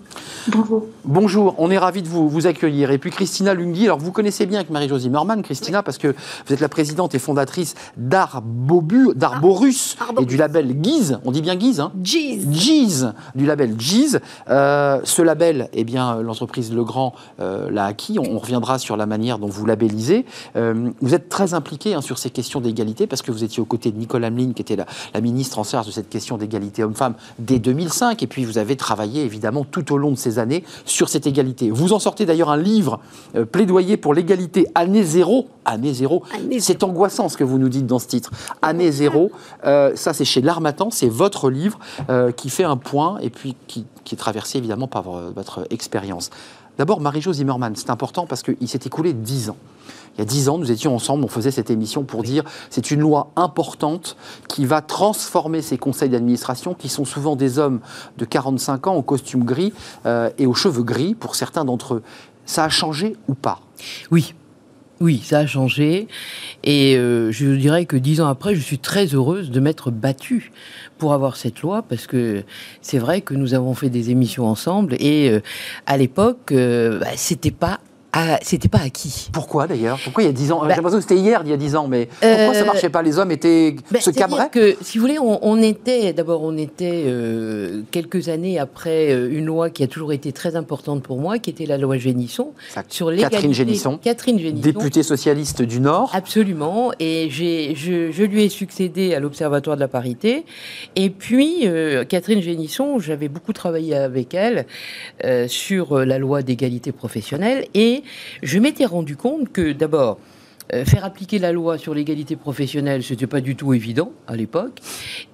Bonjour.
Bonjour, on est ravi de vous, vous accueillir. Et puis Christina Lunghi, alors vous connaissez bien avec Marie-Josie Merman, Christina, parce que vous êtes la présidente et fondatrice d'Arborus et du label Guise. On dit bien Guise, hein
Giz.
du label Giz. Euh, ce label, eh bien, l'entreprise Legrand euh, l'a acquis. On, reviendra sur la manière dont vous labellisez. Euh, vous êtes très impliqué hein, sur ces questions d'égalité parce que vous étiez aux côtés de Nicole Hamelin, qui était la, la ministre en charge de cette question d'égalité homme-femme dès 2005. Et puis vous avez travaillé évidemment tout au long de ces années sur cette égalité. Vous en sortez d'ailleurs un livre, euh, plaidoyer pour l'égalité année zéro. Année zéro, c'est angoissant ce que vous nous dites dans ce titre. Année zéro, euh, ça c'est chez L'Armatan, c'est votre livre euh, qui fait un point et puis qui, qui est traversé évidemment par votre expérience. D'abord, Marie-Jo Zimmerman, c'est important parce qu'il s'est écoulé dix ans. Il y a dix ans, nous étions ensemble, on faisait cette émission pour dire c'est une loi importante qui va transformer ces conseils d'administration qui sont souvent des hommes de 45 ans au costume gris euh, et aux cheveux gris pour certains d'entre eux. Ça a changé ou pas?
Oui, oui, ça a changé. Et euh, je dirais que dix ans après, je suis très heureuse de m'être battue pour avoir cette loi parce que c'est vrai que nous avons fait des émissions ensemble et euh, à l'époque, bah, c'était pas c'était pas acquis.
Pourquoi d'ailleurs? Pourquoi il y a 10 ans? J'ai bah l'impression que c'était hier, il y a 10 ans, mais pourquoi ça euh, marchait pas? Les hommes étaient bah, se cabraient
que, si vous voulez, on, était d'abord, on était euh, quelques années après euh, une loi qui a toujours été très importante pour moi, qui était la loi Génisson
sur. Catherine Génisson,
Catherine Génisson,
députée socialiste du Nord.
Absolument, et j'ai, je, je, lui ai succédé à l'Observatoire de la parité, et puis Catherine Génisson, j'avais beaucoup travaillé avec elle sur la loi d'égalité professionnelle et je m'étais rendu compte que d'abord, euh, faire appliquer la loi sur l'égalité professionnelle, ce n'était pas du tout évident à l'époque.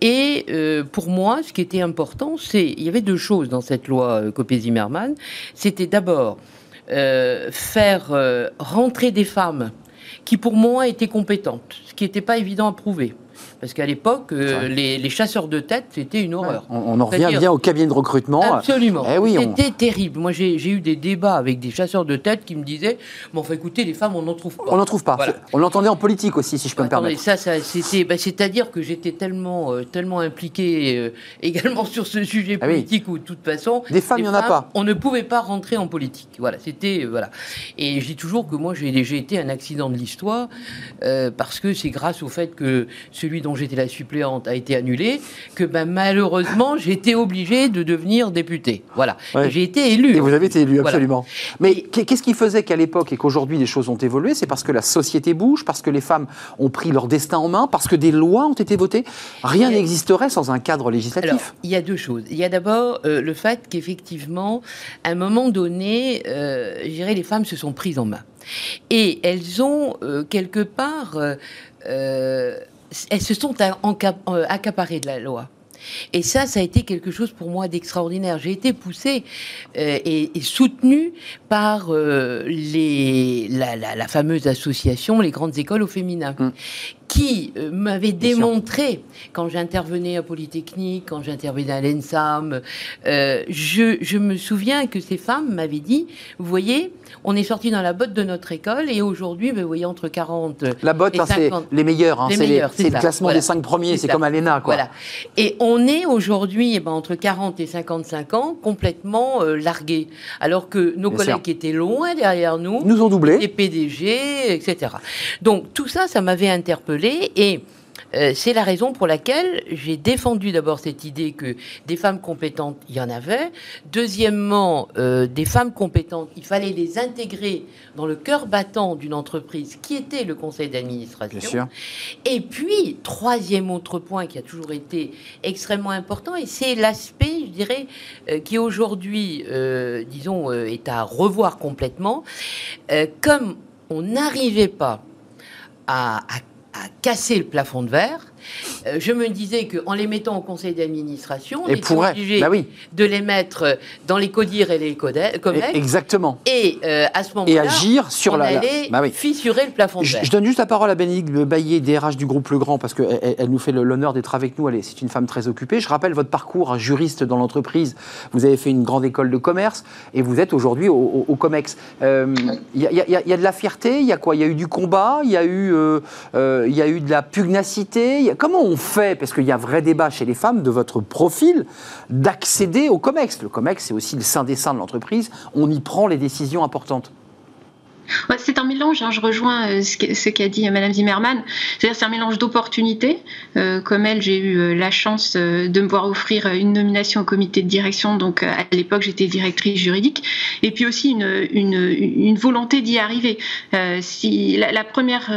Et euh, pour moi, ce qui était important, c'est il y avait deux choses dans cette loi euh, Copé-Zimmermann. C'était d'abord faire rentrer des femmes qui, pour moi, étaient compétentes, ce qui n'était pas évident à prouver. Parce qu'à l'époque, euh, les, chasseurs de tête, c'était une horreur.
On, en revient bien au cabinet de recrutement.
Absolument. Eh oui, c'était terrible. Moi, j'ai eu des débats avec des chasseurs de tête qui me disaient Bon, enfin, écoutez, les femmes, on n'en trouve pas.
On n'en trouve pas. On l'entendait en politique aussi, si je peux me permettre.
Ça, ça c'était, bah, c'est-à-dire que j'étais tellement, euh, tellement impliqué euh, <laughs> également sur ce sujet ah politique où, de toute façon.
Des femmes, il n'y en a pas.
On ne pouvait pas rentrer en politique. Voilà, c'était. voilà. Et je dis toujours que moi, j'ai été un accident de l'histoire parce que c'est grâce au fait que celui dont j'étais la suppléante a été annulé, que ben, malheureusement, été obligée de devenir députée. Voilà. J'ai été élue.
Et vous avez été élue, absolument. Mais qu'est-ce qui faisait qu'à l'époque et qu'aujourd'hui les choses ont évolué? C'est parce que la société bouge, parce que les femmes ont pris leur destin en main, parce que des lois ont été votées? Rien n'existerait sans un cadre législatif. Alors,
il y a deux choses. Il y a d'abord euh, le fait qu'effectivement, à un moment donné, euh, je dirais, les femmes se sont prises en main. Et elles ont, euh, quelque part, euh, elles se sont euh, accaparées de la loi. Et ça, ça a été quelque chose pour moi d'extraordinaire. J'ai été poussée euh, et, soutenue par euh, la, fameuse association, les grandes écoles au féminin. Hum. Qui euh, m'avait démontré, quand j'intervenais à Polytechnique, quand j'intervenais à l'ENSAM, euh, je, je, me souviens que ces femmes m'avaient dit, vous voyez, on est sorti dans la botte de notre école et aujourd'hui, vous voyez, entre 40
La botte,
et
hein, c'est
50.
les meilleurs, hein,
Les
c'est les-
meilleurs,
c'est le classement
Voilà.
des cinq premiers, c'est comme à l'ENA, quoi.
Voilà. Et on est aujourd'hui, eh ben, entre 40 et 55 ans, complètement euh, largués. Alors que nos
Bien
collègues qui étaient loin derrière nous,
nous ont
les
doublé.
PDG, etc. Donc tout ça, ça m'avait interpellé et euh, c'est la raison pour laquelle j'ai défendu d'abord cette idée que des femmes compétentes, il y en avait. Deuxièmement, euh, des femmes compétentes, il fallait les intégrer dans le cœur battant d'une entreprise qui était le conseil d'administration.
Bien sûr.
Et puis, troisième autre point qui a toujours été extrêmement important, et c'est l'aspect, je dirais, euh, qui aujourd'hui, disons, est à revoir complètement. Comme on n'arrivait pas à, à- casser le plafond de verre, euh, je me disais qu'en les mettant au conseil d'administration, on
Et
était obligé
Bah oui,
de les mettre dans les CODIR et les CODE- COMEX.
exactement.
Et euh, à ce
Et
moment-là,
agir sur
on
la. la-
allait
Bah oui.
fissurer le plafond de
Je,
verre.
je donne juste la parole à Bénédicte Baillet, DRH du groupe Le Grand, parce qu'elle elle, nous fait l'honneur d'être avec nous. C'est une femme très occupée. Je rappelle votre parcours, juriste dans l'entreprise. Vous avez fait une grande école de commerce et vous êtes aujourd'hui au, au- au COMEX. Euh, Il y, a- il y il y a de la fierté, il y a quoi? Il y a eu du combat, il y a eu, euh, euh, il y a eu de la pugnacité? Comment on fait, parce qu'il y a un vrai débat chez les femmes de votre profil, d'accéder au COMEX? Le COMEX, c'est aussi le sein des seins de l'entreprise. On y prend les décisions importantes.
Ouais, c'est un mélange, hein, je rejoins euh, ce qu'a dit Madame Zimmermann. C'est-à-dire c'est un mélange d'opportunités. Euh, comme elle, j'ai eu euh, la chance de me voir offrir une nomination au comité de direction. Donc à l'époque, j'étais directrice juridique. Et puis aussi une, une, une volonté d'y arriver. Euh, si la, la première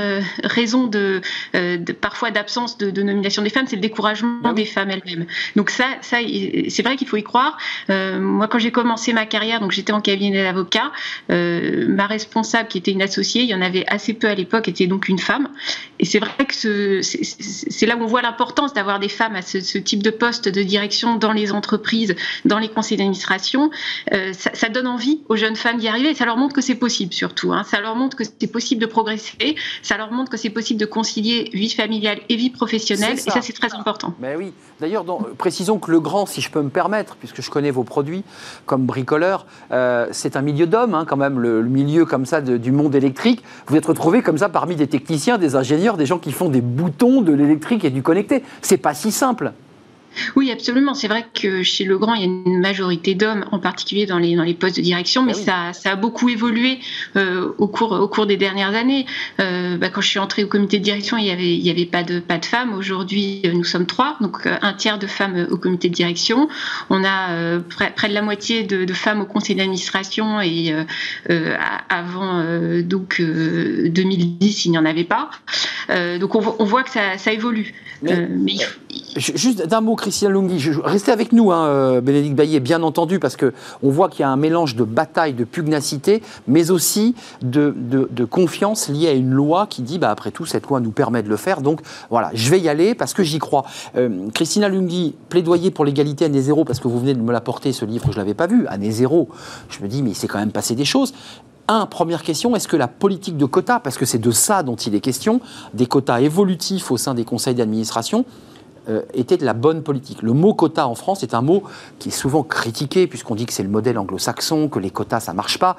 raison de, de- parfois d'absence de, de nomination des femmes, c'est le découragement
Ah oui.
des femmes elles-mêmes. Donc ça, c'est vrai qu'il faut y croire. Euh, moi, quand j'ai commencé ma carrière, donc j'étais en cabinet d'avocat. Ma responsable, qui était une associée, il y en avait assez peu à l'époque, était donc une femme. Et c'est vrai que ce- c'est- là où on voit l'importance d'avoir des femmes à ce, ce type de poste de direction dans les entreprises, dans les conseils d'administration. Euh, ça, ça donne envie aux jeunes femmes d'y arriver et ça leur montre que c'est possible surtout. hein. Ça leur montre que c'est possible de progresser, ça leur montre que c'est possible de concilier vie familiale et vie professionnelle.
C'est
Et
ça.
ça, c'est très important.
Mais oui. D'ailleurs, euh, précisons que le grand, si je peux me permettre, puisque je connais vos produits comme bricoleur, euh, c'est un milieu d'hommes, hein, quand même, le, le milieu comme ça de- du monde électrique. Vous êtes retrouvés comme ça parmi des techniciens, des ingénieurs, des gens qui font des boutons de l'électrique et du connecté. C'est pas si simple.
Oui, absolument. C'est vrai que chez Legrand, il y a une majorité d'hommes, en particulier dans les, dans les postes de direction, mais
Ah oui.
ça, ça a beaucoup évolué euh, au, cours, au cours des dernières années. Euh, bah, quand je suis entrée au comité de direction, il n'y avait, il y avait pas, de, pas de femmes. Aujourd'hui, euh, nous sommes trois, donc un tiers de femmes au comité de direction. On a euh, près, près de la moitié de, de femmes au conseil d'administration et avant donc euh, 2010, il n'y en avait pas. Donc on, vo- on voit que ça, ça évolue.
Mais-
mais il faut-
Ju- Juste d'un mot, Christian Lunghi. Restez avec nous, hein, euh, Bénédicte Baillet, bien entendu, parce que on voit qu'il y a un mélange de bataille, de pugnacité, mais aussi de confiance liée à une loi qui dit, bah, après tout, cette loi nous permet de le faire. Donc voilà, je vais y aller parce que j'y crois. Euh, Christina Lunghi, plaidoyer pour l'égalité année zéro, parce que vous venez de me l'apporter, ce livre, je ne l'avais pas vu, année zéro. Je me dis, mais il s'est quand même passé des choses. Un, première question, est-ce que la politique de quotas, parce que c'est de ça dont il est question, des quotas évolutifs au sein des conseils d'administration, euh, était de la bonne politique. Le mot quota en France est un mot qui est souvent critiqué, puisqu'on dit que c'est le modèle anglo-saxon, que les quotas, ça marche pas.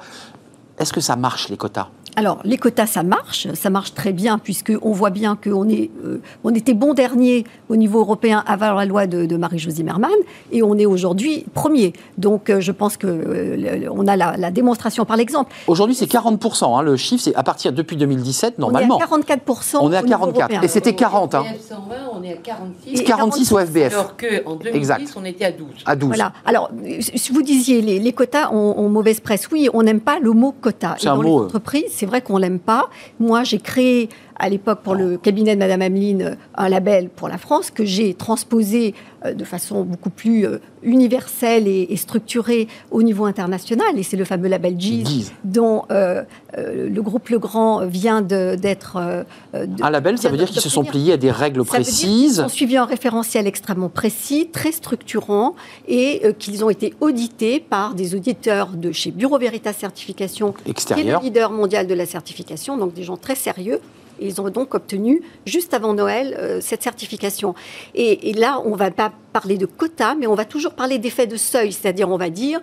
Est-ce que ça marche, les quotas?
Alors, les quotas, ça marche, ça marche très bien, puisqu'on voit bien qu'on est, euh, on était bon dernier au niveau européen avant la loi de, de Marie-Jo Zimmermann, et on est aujourd'hui premier. Donc, euh, je pense que euh, on a la, la démonstration par l'exemple.
Aujourd'hui, c'est 40%. hein, le chiffre, c'est à partir depuis 2017, normalement.
On est à 44%.
On est à
au niveau
44.
européen.
Et c'était 40, hein.
Au FBF 120, on est à 46.
Et
46 au FBF,
Alors qu'en 2010,
Exact.
on était à 12.
à 12.
Voilà. Alors, si vous disiez les, les quotas ont, ont mauvaise presse. Oui, on n'aime pas le mot quota.
C'est
Et dans
mot,
les
euh.
entreprises, c'est vrai qu'on l'aime pas. Moi, j'ai créé à l'époque pour le cabinet de Madame Ameline euh, un label pour la France que j'ai transposé euh, de façon beaucoup plus euh, universelle et, et structurée au niveau international. Et c'est le fameux label GIS dont euh, euh, le groupe Legrand vient d'être. euh,
Un label, ça veut dire qu'ils se sont pliés à des règles
Ça veut dire qu'ils
précises.
ont suivi un référentiel extrêmement précis, très structurant, et qu'ils ont été audités par des auditeurs de chez Bureau Veritas Certification, qui est le leader mondial de la certification, donc des gens très sérieux. Ils ont donc obtenu, juste avant Noël, euh, cette certification. Et, et là, on ne va pas parler de quotas, mais on va toujours parler d'effet de seuil, c'est-à-dire on va dire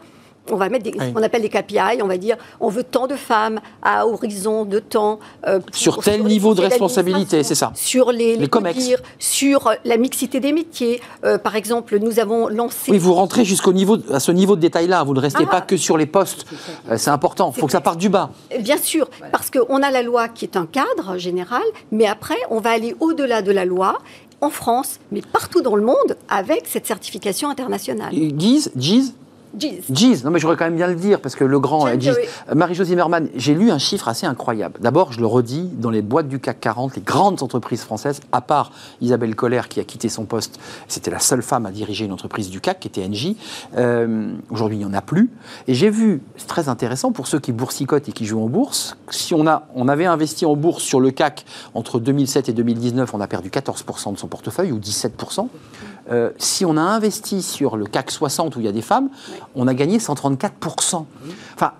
on va mettre des, ce qu'on appelle des KPI, on va dire on veut tant de femmes à horizon de temps.
euh, pour- sur tel niveau de responsabilité, c'est ça
Sur les,
Les comex.
codir, sur euh, la mixité des métiers. Euh, par exemple, nous avons lancé.
Oui, vous rentrez jusqu'au niveau, à ce niveau de détail-là. Vous ne restez
Ah.
pas que sur les postes. C'est important. Il faut que ça parte du bas.
Bien sûr, parce qu'on a la loi qui est un cadre général, mais après, on va aller au-delà de la loi en France, mais partout dans le monde, avec cette certification internationale.
Guise, Giz,
Jeez.
Giz, non mais j'aurais quand même bien le dire parce que le grand
Tiens,
euh, Giz.
oui.
Euh, Marie-Jo Zimmermann, j'ai lu un chiffre assez incroyable. D'abord, je le redis, dans les boîtes du CAC 40, les grandes entreprises françaises, à part Isabelle Coller qui a quitté son poste, c'était la seule femme à diriger une entreprise du CAC qui était NJ. Euh, Aujourd'hui, il n'y en a plus. Et j'ai vu, c'est très intéressant pour ceux qui boursicotent et qui jouent en bourse, si on, a, on avait investi en bourse sur le CAC entre 2007 et 2019, on a perdu 14% de son portefeuille ou 17%. Euh, si on a investi sur le CAC 60 où il y a des femmes, on a gagné 134%. Enfin,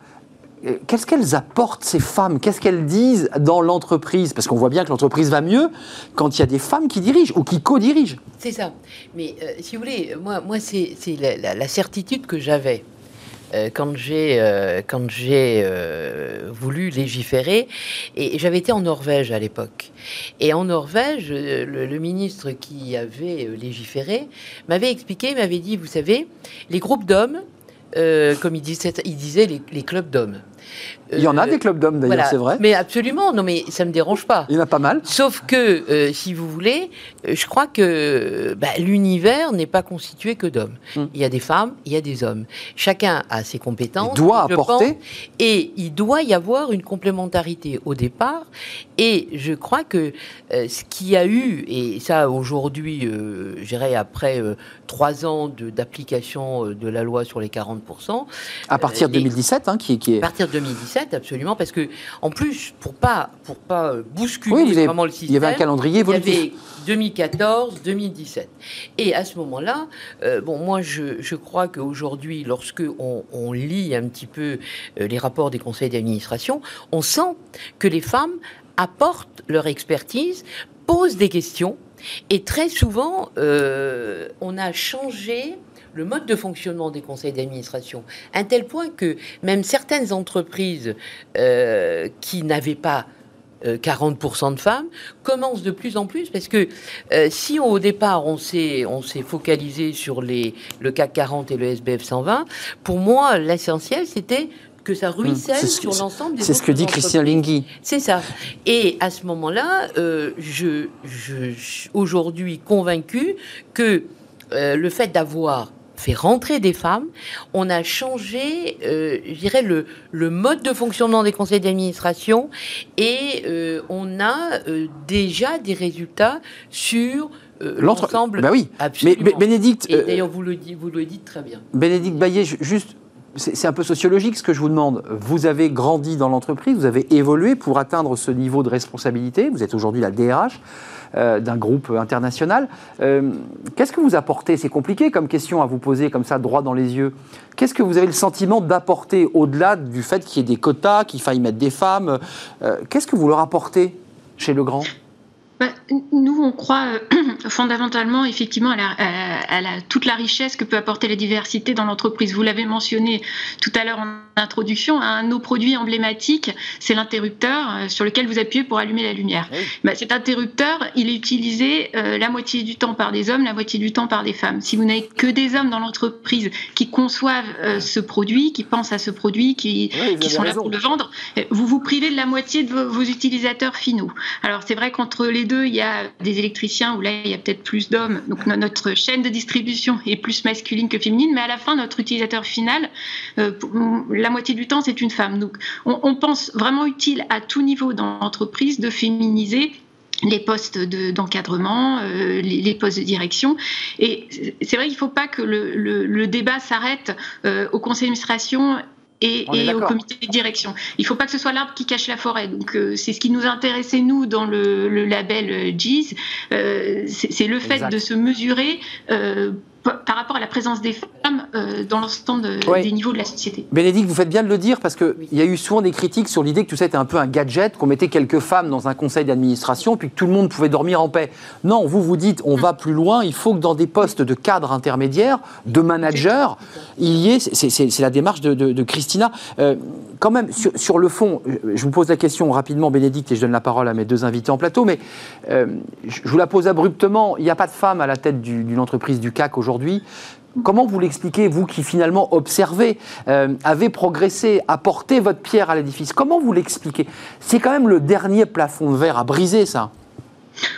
euh, qu'est-ce qu'elles apportent, ces femmes? Qu'est-ce qu'elles disent dans l'entreprise? Parce qu'on voit bien que l'entreprise va mieux quand il y a des femmes qui dirigent ou qui co-dirigent.
C'est ça. Mais euh, si vous voulez, moi, moi c'est la, la- la certitude que j'avais quand j'ai euh, quand j'ai euh, voulu légiférer. Et j'avais été en Norvège à l'époque. Et en Norvège, euh, le, ministre qui avait euh, légiféré m'avait expliqué, m'avait dit, vous savez, les groupes d'hommes, euh, comme il disait, les clubs d'hommes.
Il y en a
Euh,
des clubs d'hommes d'ailleurs,
voilà.
c'est vrai.
Mais absolument, non, mais ça me dérange pas.
Il y en a pas mal.
Sauf que, euh, si vous voulez, euh, je crois que bah, l'univers n'est pas constitué que d'hommes.
Hmm.
Il y a des femmes, il y a des hommes. Chacun a ses compétences.
Il doit apporter.
pense, et il doit y avoir une complémentarité au départ. Et je crois que euh, ce qu'il y a eu, et ça aujourd'hui, euh, je dirais après euh, trois ans d'application de la loi sur les 40%,
À partir de
Euh, et-
2017, hein, qui, qui est.
à partir de 2017, absolument, parce que en plus, pour pas pour pas euh, bousculer
Oui, vous avez-
vraiment le
il
système,
y avait un calendrier
il y
évolutif.
avait 2014, 2017. Et à ce moment-là, euh, bon, moi, je, je crois qu'aujourd'hui, lorsque on, on lit un petit peu euh, les rapports des conseils d'administration, on sent que les femmes apportent leur expertise, posent des questions, et très souvent, euh, on a changé le mode de fonctionnement des conseils d'administration, à un tel point que même certaines entreprises euh, qui n'avaient pas euh, 40% de femmes commencent de plus en plus parce que euh, si au départ on s'est on s'est focalisé sur les le CAC 40 et le SBF 120 pour moi l'essentiel c'était que ça ruisselle
Mmh. Ce que-
sur l'ensemble des
C'est ce que dit Christian. Lingui.
C'est ça. Et à ce moment-là, euh, je, je, aujourd'hui convaincu que euh, le fait d'avoir fait rentrer des femmes, on a changé, euh, je dirais, le, le mode de fonctionnement des conseils d'administration et euh, on a euh, déjà des résultats sur l'ensemble.
Bah oui. Mais
Absolument.
Bé- Bénédicte,
Et d'ailleurs, vous le dites, vous le dites très bien.
Bénédicte Baillet, ju- juste, c'est c'est un peu sociologique ce que je vous demande. Vous avez grandi dans l'entreprise, vous avez évolué pour atteindre ce niveau de responsabilité. Vous êtes aujourd'hui la DRH euh, d'un groupe international. Euh, Qu'est-ce que vous apportez? C'est compliqué comme question à vous poser comme ça, droit dans les yeux. Qu'est-ce que vous avez le sentiment d'apporter au-delà du fait qu'il y ait des quotas, qu'il faille mettre des femmes? Euh, Qu'est-ce que vous leur apportez chez Legrand?
Nous, on croit euh, <clears throat> fondamentalement, effectivement, à, la- à- à la- toute la richesse que peut apporter la diversité dans l'entreprise. Vous l'avez mentionné tout à l'heure en introduction, un de nos produits emblématiques, c'est l'interrupteur euh, sur lequel vous appuyez pour allumer la lumière. Bah, cet interrupteur, il est utilisé euh, la moitié du temps par des hommes, la moitié du temps par des femmes. Si vous n'avez que des hommes dans l'entreprise qui conçoivent euh, ce produit, qui pensent à ce produit, qui,
Oui,
sont là pour le vendre, vous vous privez de la moitié de vos, vos utilisateurs finaux. Alors c'est vrai qu'entre les deux, il y a des électriciens où là il y a peut-être plus d'hommes. Donc no- notre chaîne de distribution est plus masculine que féminine, mais à la fin notre utilisateur final, euh, la moitié du temps c'est une femme. Donc on, pense vraiment utile à tout niveau dans l'entreprise de féminiser les postes de- d'encadrement, euh, les, postes de direction. Et c'est- vrai qu'il ne faut pas que le débat s'arrête euh, au conseil d'administration et, au comité de direction. Il ne faut pas que ce soit l'arbre qui cache la forêt. Donc euh, c'est ce qui nous intéressait nous dans le, le label euh, GIS, Euh, c'est c'est le fait
Exact.
de se mesurer. Par rapport à la présence des femmes euh, dans l'ensemble de-
Ouais.
des niveaux de la société.
Bénédicte, vous faites bien de le dire parce qu'il y a eu souvent des critiques sur l'idée que tout ça était un peu un gadget, qu'on mettait quelques femmes dans un conseil d'administration puis que tout le monde pouvait dormir en paix. Non, vous vous dites, on va plus loin, il faut que dans des postes de cadres intermédiaires, de managers, il y ait, c'est- c'est c'est la démarche de, de- de Christina. Euh, quand même, sur, sur le fond, je vous pose la question rapidement, Bénédicte, et je donne la parole à mes deux invités en plateau, mais euh, je je vous la pose abruptement. Il n'y a pas de femme à la tête du- d'une entreprise du CAC aujourd'hui. Comment vous l'expliquez, vous qui finalement observez, euh, avez progressé, apporté votre pierre à l'édifice Comment vous l'expliquez? C'est quand même le dernier plafond de verre à briser, ça.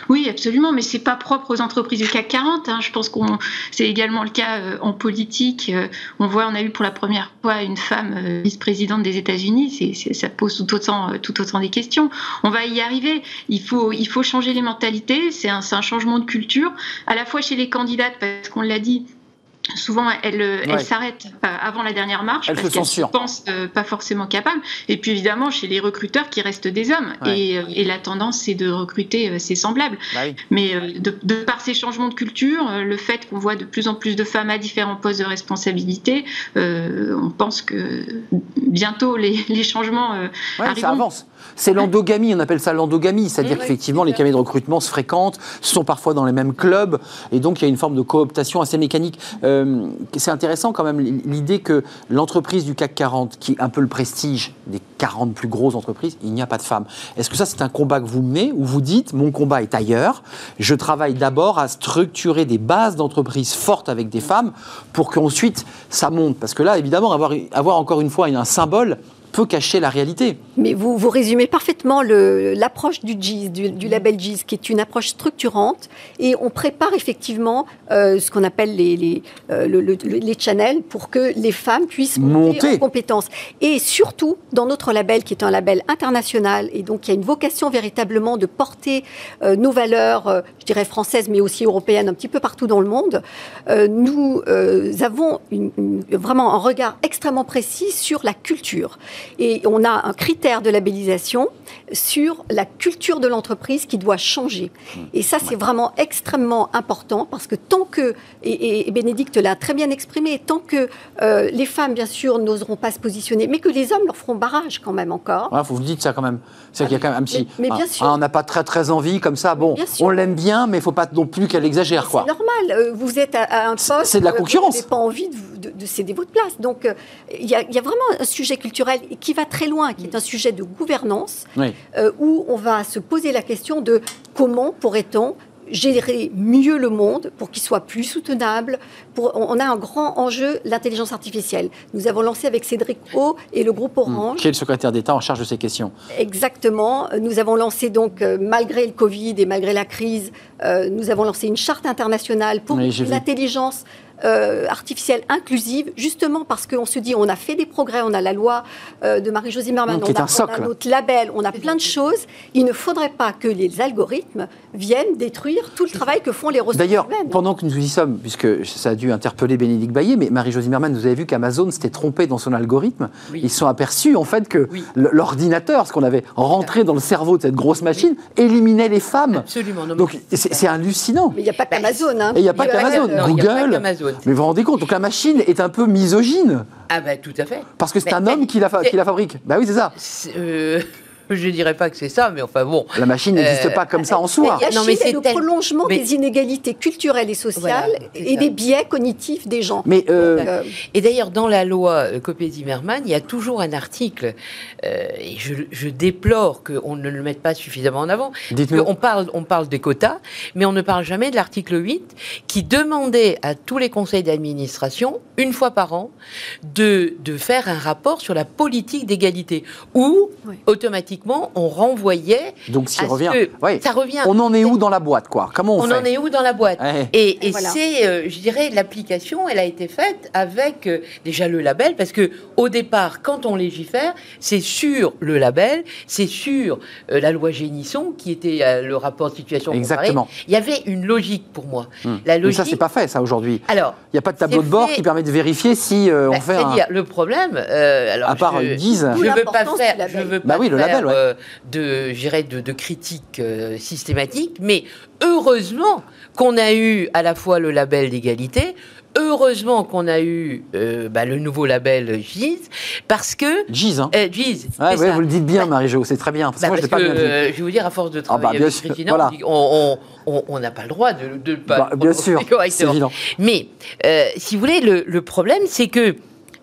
Oui, absolument, mais c'est pas propre aux entreprises du CAC 40. hein. Je pense qu'on c'est également le cas euh, en politique. Euh, on voit, on a eu pour la première fois une femme euh, vice-présidente des États-Unis. Ça pose tout autant, tout autant des questions. On va y arriver. Il faut, il faut changer les mentalités. C'est un changement de culture, à la fois chez les candidates, parce qu'on l'a dit. Souvent, elles, euh,
Ouais.
s'arrêtent euh, avant la dernière marche
Elles
parce qu'elles se pensent euh, pas forcément capables. Et puis évidemment, chez les recruteurs qui restent des hommes.
Ouais.
Et, et la tendance, c'est de recruter euh, ses semblables.
Bah oui.
Mais euh, de, de par ces changements de culture, le fait qu'on voit de plus en plus de femmes à différents postes de responsabilité, on pense que bientôt les, les changements
Ouais, ça avance. C'est l'endogamie, on appelle ça l'endogamie, c'est-à-dire qu'effectivement les cabinets de recrutement se fréquentent, sont parfois dans les mêmes clubs, et donc il y a une forme de cooptation assez mécanique. Euh, c'est intéressant quand même l'idée que l'entreprise du CAC 40, qui est un peu le prestige des 40 plus grosses entreprises, il n'y a pas de femmes. Est-ce que ça c'est un combat que vous menez, où vous dites mon combat est ailleurs, je travaille d'abord à structurer des bases d'entreprises fortes avec des femmes pour qu'ensuite ça monte? Parce que là, évidemment, avoir, avoir encore une fois un symbole peut cacher la réalité.
Mais vous, vous résumez parfaitement l'approche du GIS, du, du label GIS, qui est une approche structurante. Et on prépare effectivement euh, ce qu'on appelle les, les, euh, le- le- le- les channels pour que les femmes puissent monter,
Monter.
en compétences. Et surtout, dans notre label, qui est un label international, et donc y a une vocation véritablement de porter euh, nos valeurs, je dirais françaises, mais aussi européennes, un petit peu partout dans le monde, nous avons une- une- vraiment un regard extrêmement précis sur la culture. Et on a un critère de labellisation sur la culture de l'entreprise qui doit changer. Et ça, c'est vraiment extrêmement important parce que tant que, et, Bénédicte l'a très bien exprimé, tant que euh, les femmes, bien sûr, n'oseront pas se positionner, mais que les hommes leur feront barrage quand même encore.
Il faut vous dites ça quand même. C'est qu'il y a quand même un petit.
Mais- mais bien
ah,
sûr.
ah, on n'a pas très très envie comme ça. Bon, on l'aime bien, mais il faut pas non plus qu'elle exagère.
C'est normal. euh, Vous êtes à, à un poste.
c'est de la concurrence.
Vous n'avez pas envie de, vous- de- de céder votre place. Donc, euh, y, il y a vraiment un sujet culturel qui va très loin, qui est un sujet de gouvernance,
Oui.
euh, où on va se poser la question de comment pourrait-on gérer mieux le monde pour qu'il soit plus soutenable. Pour, on a un grand enjeu, l'intelligence artificielle. Nous avons lancé avec Cédric O et le groupe Orange.
Qui est le secrétaire d'État en charge de ces questions
Exactement. Nous avons lancé donc, euh, malgré le Covid et malgré la crise, euh, nous avons lancé une charte internationale pour
Oui,
l'intelligence euh, artificielle inclusive, justement parce qu'on se dit on a fait des progrès, on a la loi euh, de Marie-Josée Merman, on, on a notre label, on a plein de choses. Il ne faudrait pas que les algorithmes viennent détruire tout le travail que font les ressources
D'ailleurs,
humaines.
pendant que nous y sommes, puisque ça a dû interpeller Bénédicte Baillet, mais Marie-Josie Zimmermann, vous avez vu qu'Amazon s'était trompé dans son algorithme.
Oui.
Ils se sont aperçus, en fait, que
Oui.
l'ordinateur, ce qu'on avait rentré dans le cerveau de cette grosse machine, éliminait les femmes.
Absolument. non,
Donc, c'est c'est hallucinant.
Mais il n'y a pas qu'Amazon. Hein.
Et il n'y a pas qu'Amazon,
non, il y a pas
Google. Mais vous vous rendez compte, donc la machine est un peu misogyne,
Ah ben tout à fait.
parce que c'est un homme qui la, fa-
c'est-
qui la fabrique. Bah oui, c'est ça.
Euh, je dirais pas que c'est ça, mais enfin bon.
La machine n'existe
Euh,
pas comme ça en soi.
La
Non, mais
est
c'est
le
tel-
prolongement
mais-
des inégalités culturelles et sociales
Voilà,
et
ça.
des biais cognitifs des gens.
Mais euh,
Donc, euh,
Et d'ailleurs, dans la loi euh, Copé-Zimmermann, il y a toujours un article, euh, et je, je déplore qu'on ne le mette pas suffisamment en avant. On parle, on parle des quotas, mais on ne parle jamais de l'article 8 qui demandait à tous les conseils d'administration, une fois par an, de, de faire un rapport sur la politique d'égalité, où
Oui.
automatiquement on renvoyait.
Donc,
à ce
revient.
que-
Oui.
Ça revient.
On en est où dans la boîte, quoi? Comment on,
On
fait?
en est où dans la boîte?
Ouais.
Et, et
Voilà.
c'est, euh, je dirais, l'application, elle a été faite avec euh, déjà le label, parce que au départ, quand on légifère, c'est sur le label, c'est sur euh, la loi Génisson, qui était euh, le rapport de situation comparée.
Exactement.
Il y avait une logique pour moi.
Hmm.
La
Mais
logique.
ça, c'est pas fait, ça, aujourd'hui.
Alors,
Il n'y a pas de tableau de bord
fait.
qui permet de vérifier si euh,
bah,
on fait un...
c'est-à-dire, le problème, euh, alors
À part
je,
une guise.
je veux pas faire,
label.
je veux
Bah
pas
oui, le
faire,
ouais.
euh, de, de, de critiques euh, systématiques, mais heureusement qu'on a eu à la fois le label d'égalité, heureusement qu'on a eu euh, bah, le nouveau label GIZ, parce que...
Gise, hein.
Euh, GIZ,
Ouais, ouais, vous le dites bien, Marie-Jo, c'est très bien. Parce que
Bah,
moi, je
parce que,
pas bien dit.
euh, je vais vous dire, à force de travailler
bah, bien
avec Christina,
voilà.
on n'a pas le droit de pas
Bah, bien sûr, <laughs> c'est évident.
Mais si vous voulez, le, le problème, c'est que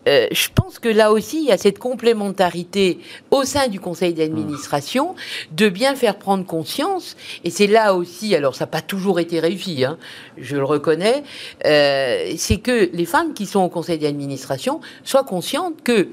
euh, je pense que là aussi, il y a cette complémentarité au sein du conseil d'administration de bien faire prendre conscience. Et c'est là aussi, alors ça n'a pas toujours été réussi, hein, je le reconnais, euh, c'est que les femmes qui sont au conseil d'administration soient conscientes que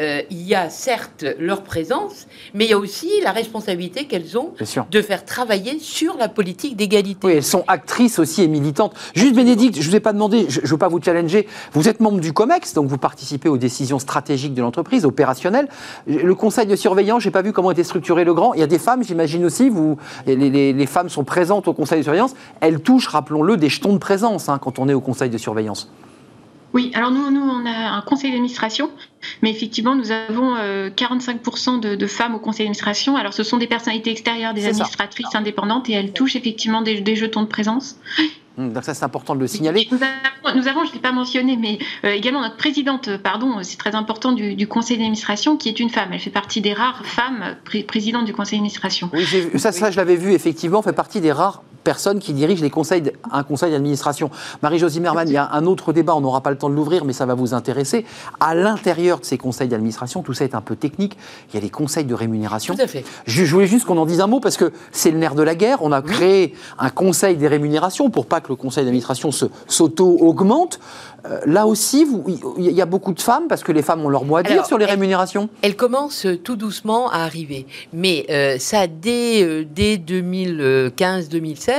euh, il y a certes leur présence, mais il y a aussi la responsabilité qu'elles ont de faire travailler sur la politique d'égalité.
Oui, elles sont actrices aussi et militantes. Juste Bénédicte, je ne vous ai pas demandé, je ne veux pas vous challenger. Vous êtes membre du COMEX, donc vous participez aux décisions stratégiques de l'entreprise, opérationnelles. Le conseil de surveillance, j'ai pas vu comment était structuré le grand. Il y a des femmes, j'imagine aussi. Vous, les, les- les femmes sont présentes au conseil de surveillance. Elles touchent, rappelons-le, des jetons de présence hein, quand on est au conseil de surveillance.
Oui, alors nous, nous, on a un conseil d'administration, mais effectivement, nous avons euh, 45% de, de femmes au conseil d'administration. Alors, ce sont des personnalités extérieures, des
ça.
administratrices indépendantes, et elles touchent effectivement des, des jetons de présence.
Hum, Donc ça, c'est important de le signaler.
Nous avons, nous avons, je ne l'ai pas mentionné, mais euh, également notre présidente, euh, pardon, euh, c'est très important, du, du conseil d'administration, qui est une femme. Elle fait partie des rares femmes euh, pré- présidentes du conseil d'administration.
Oui, ça, ça, je l'avais vu, effectivement, fait partie des rares personnes qui dirigent les conseils, un conseil d'administration. Marie-Josie Merman, il y a un autre débat, on n'aura pas le temps de l'ouvrir, mais ça va vous intéresser. À l'intérieur de ces conseils d'administration, tout ça est un peu technique, il y a les conseils de rémunération.
Tout à fait.
Je, je voulais juste qu'on en dise un mot parce que c'est le nerf de la guerre. On a créé un conseil des rémunérations pour pas que le conseil d'administration s'auto-augmente. Euh, là aussi, il y a beaucoup de femmes parce que les femmes ont leur mot à dire
Alors,
sur les
elle-
rémunérations.
Elle commence euh, tout doucement à arriver. Mais euh, ça, dès, euh, dès 2015-2016...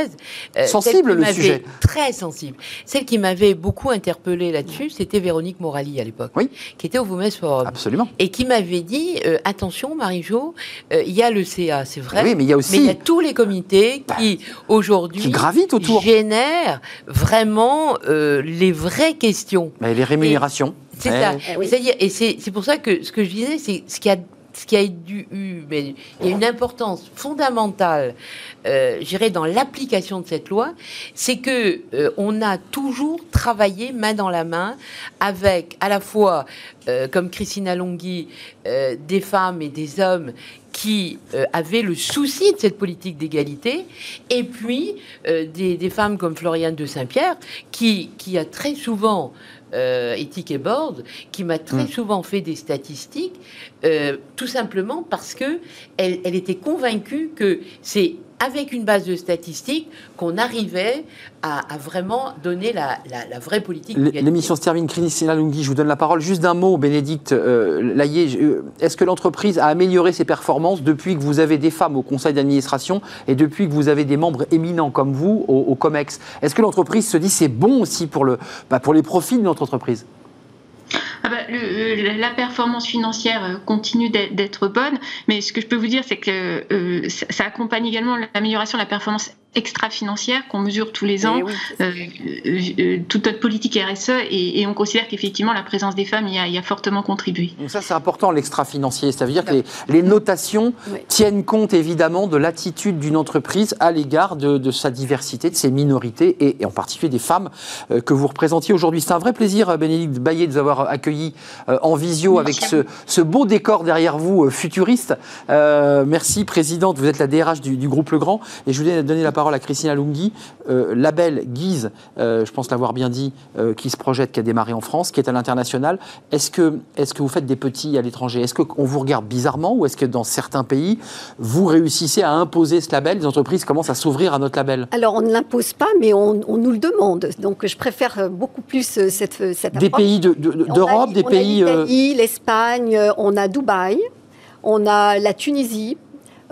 euh,
Sensible, le sujet.
Très sensible. Celle qui m'avait beaucoup interpellée là-dessus, c'était Véronique Morali à l'époque,
Oui.
qui était au Women's Forum.
Absolument.
Et qui m'avait dit, euh, attention Marie-Jo, euh, il y a le CA, c'est vrai,
Oui, mais il y a aussi-
mais il y a tous les comités qui, aujourd'hui,
gravitent autour.
génèrent vraiment les vraies questions.
Mais les rémunérations.
C'est
Eh,
ça.
Eh oui.
Et c'est c'est pour ça que ce que je disais, c'est ce qui a ce qui a eu, mais y a une importance fondamentale, euh, je dirais, dans l'application de cette loi, c'est que euh, on a toujours travaillé main dans la main avec à la fois, euh, comme Christina Longhi, des femmes et des hommes qui avaient le souci de cette politique d'égalité, et puis des, femmes comme Floriane de Saint-Pierre, qui a très souvent euh, éthique et board, qui m'a très
Mm.
souvent fait des statistiques, euh, tout simplement parce que elle, elle était convaincue que c'est avec une base de statistiques qu'on arrivait à, à vraiment donner la, la- la vraie politique.
L'émission se termine. Christina Lunghi, je vous donne la parole. Juste d'un mot, Bénédicte euh, Laillé. euh, Est-ce que l'entreprise a amélioré ses performances depuis que vous avez des femmes au conseil d'administration et depuis que vous avez des membres éminents comme vous au, au COMEX? Est-ce que l'entreprise se dit c'est bon aussi pour, le, bah, pour les profits de notre entreprise?
Ah bah, le- la performance financière euh, continue d'être bonne, mais ce que je peux vous dire, c'est que euh, ça accompagne également l'amélioration de la performance extra-financière qu'on mesure tous les ans,
Eh oui.
euh, euh, toute notre politique RSE, et, et on considère qu'effectivement la présence des femmes y a, y a fortement contribué.
Donc ça, c'est important, l'extra-financier. Ça veut dire que les, les notations
Oui.
tiennent compte évidemment de l'attitude d'une entreprise à l'égard de, de sa diversité, de ses minorités et, et en particulier des femmes euh, que vous représentiez aujourd'hui. C'est un vrai plaisir, Bénédicte Baillet, de vous avoir accueilli euh, en visio avec ce, ce beau décor derrière vous, euh, futuriste. Euh, merci, Présidente. Vous êtes la DRH du, du groupe Legrand. Et je voulais donner la parole à Christina Lunghi, euh, label Guise, euh, je pense l'avoir bien dit, euh, qui se projette, qui a démarré en France, qui est à l'international. Est-ce que, est que vous faites des petits à l'étranger? Est-ce qu'on vous regarde bizarrement ou est-ce que dans certains pays, vous réussissez à imposer ce label? Les entreprises commencent à s'ouvrir à notre label
Alors, on ne l'impose pas, mais on, on nous le demande. Donc, je préfère beaucoup plus cette, cette
Des
approche.
pays de- de- de- d'Europe, des
on
pays...
l'Espagne, on a Dubaï, on a la Tunisie,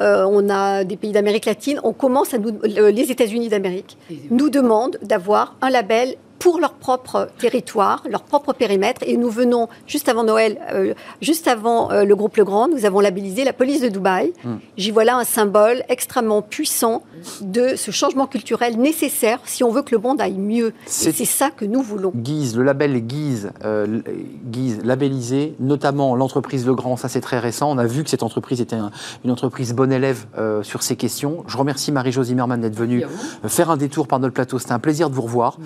euh, on a des pays d'Amérique latine. On commence à nous, le- les États-Unis d'Amérique nous demandent d'avoir un label pour leur propre territoire, leur propre périmètre. Et nous venons, juste avant Noël, euh, juste avant euh, le groupe Legrand, nous avons labellisé la police de Dubaï. Hmm. J'y vois là un symbole extrêmement puissant de ce changement culturel nécessaire si on veut que le monde aille mieux. C'est ça que nous voulons.
Guise, le label Guise, euh, Guise labellisé, notamment l'entreprise Legrand, ça c'est très récent. On a vu que cette entreprise était une entreprise bon élève sur ces questions. Je remercie Marie-Josie Merman d'être venue faire un détour par notre plateau. C'était un plaisir de vous revoir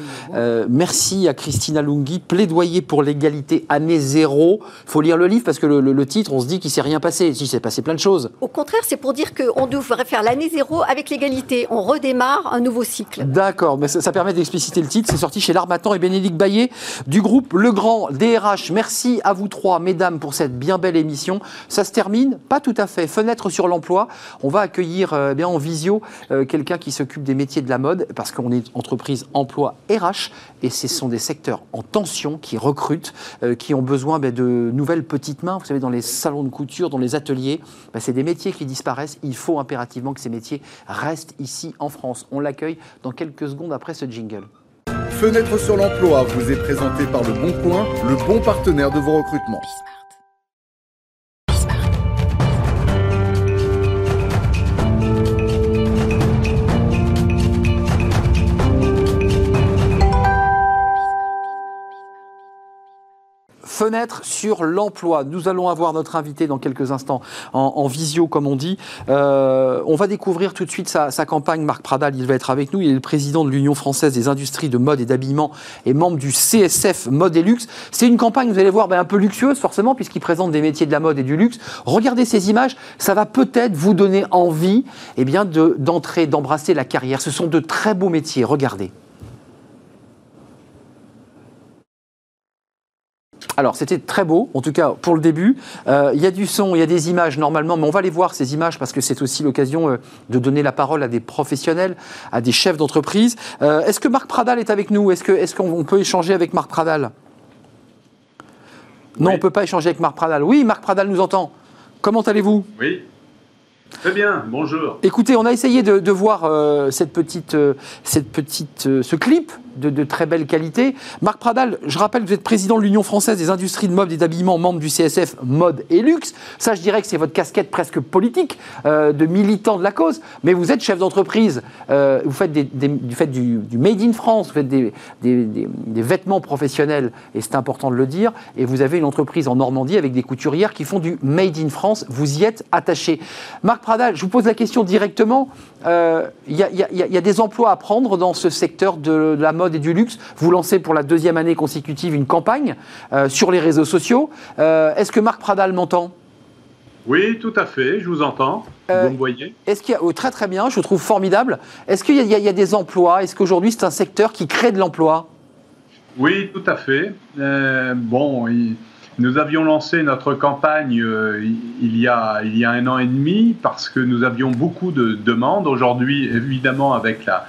merci à Christina Lunghi. Plaidoyer pour l'égalité année zéro. Il faut lire le livre parce que le, titre, on se dit qu'il ne s'est rien passé. Il s'est passé plein de choses.
Au contraire, c'est pour dire qu'on devrait faire l'année zéro avec l'égalité. On redémarre un nouveau cycle.
D'accord, mais ça, permet d'expliciter le titre. C'est sorti chez L'Armatan et Bénédicte Baillet du groupe Le Grand DRH. Merci à vous trois, mesdames, pour cette bien belle émission. Ça se termine, pas tout à fait. Fenêtre sur l'emploi. On va accueillir euh, bien en visio euh, quelqu'un qui s'occupe des métiers de la mode parce qu'on est entreprise emploi RH et ce sont des secteurs en tension qui recrutent, euh, qui ont besoin ben, de nouvelles petites mains. Vous savez, dans les salons de couture, dans les ateliers, ben, c'est des métiers qui disparaissent. Il faut impérativement que ces métiers restent ici en France. On l'accueille dans quelques secondes après ce jingle.
Fenêtre sur l'emploi vous est présenté par Le Bon Coin, le bon partenaire de vos recrutements.
Fenêtre sur l'emploi. Nous allons avoir notre invité dans quelques instants en, visio, comme on dit. Euh, on va découvrir tout de suite sa, campagne. Marc Pradal, il va être avec nous. Il est le président de l'Union française des industries de mode et d'habillement et membre du CSF Mode et Luxe. C'est une campagne, vous allez voir, ben, un peu luxueuse forcément, puisqu'il présente des métiers de la mode et du luxe. Regardez ces images, ça va peut-être vous donner envie eh bien, d'entrer, d'embrasser la carrière. Ce sont de très beaux métiers. Regardez. Alors, c'était très beau, en tout cas pour le début. Euh, il y a du son, il y a des images normalement, mais on va les voir, ces images, parce que c'est aussi l'occasion euh, de donner la parole à des professionnels, à des chefs d'entreprise. Euh, est-ce que Marc Pradal est avec nous? Est-ce qu'on peut échanger avec Marc Pradal? Non, on ne peut pas échanger avec Marc Pradal. Oui, Marc Pradal nous entend. Comment allez-vous?
Oui. Très bien, bonjour.
Écoutez, on a essayé de, voir cette petite, cette petite, ce clip de, très belle qualité. Marc Pradal, je rappelle que vous êtes président de l'Union française des industries de mode et d'habillement, membre du CSF Mode et Luxe. Ça, je dirais que c'est votre casquette presque politique, euh, de militant de la cause, mais vous êtes chef d'entreprise, euh, vous faites du, fait du, Made in France, vous faites des, vêtements professionnels, et c'est important de le dire, et vous avez une entreprise en Normandie avec des couturières qui font du Made in France, vous y êtes attaché. Marc Pradal, je vous pose la question directement, il euh, y, a des emplois à prendre dans ce secteur de la mode et du luxe. Vous lancez pour la deuxième année consécutive une campagne euh, sur les réseaux sociaux. Euh, est-ce que Marc Pradal m'entend?
Oui, tout à fait, je vous entends. vous me voyez?
Est-ce qu'il y a, oh, très très bien, je trouve formidable. Est-ce qu'il y, a des emplois? Est-ce qu'aujourd'hui c'est un secteur qui crée de l'emploi?
Oui, tout à fait. bon, nous avions lancé notre campagne il, y a, il y a un an et demi parce que nous avions beaucoup de demandes. Aujourd'hui, évidemment, avec la,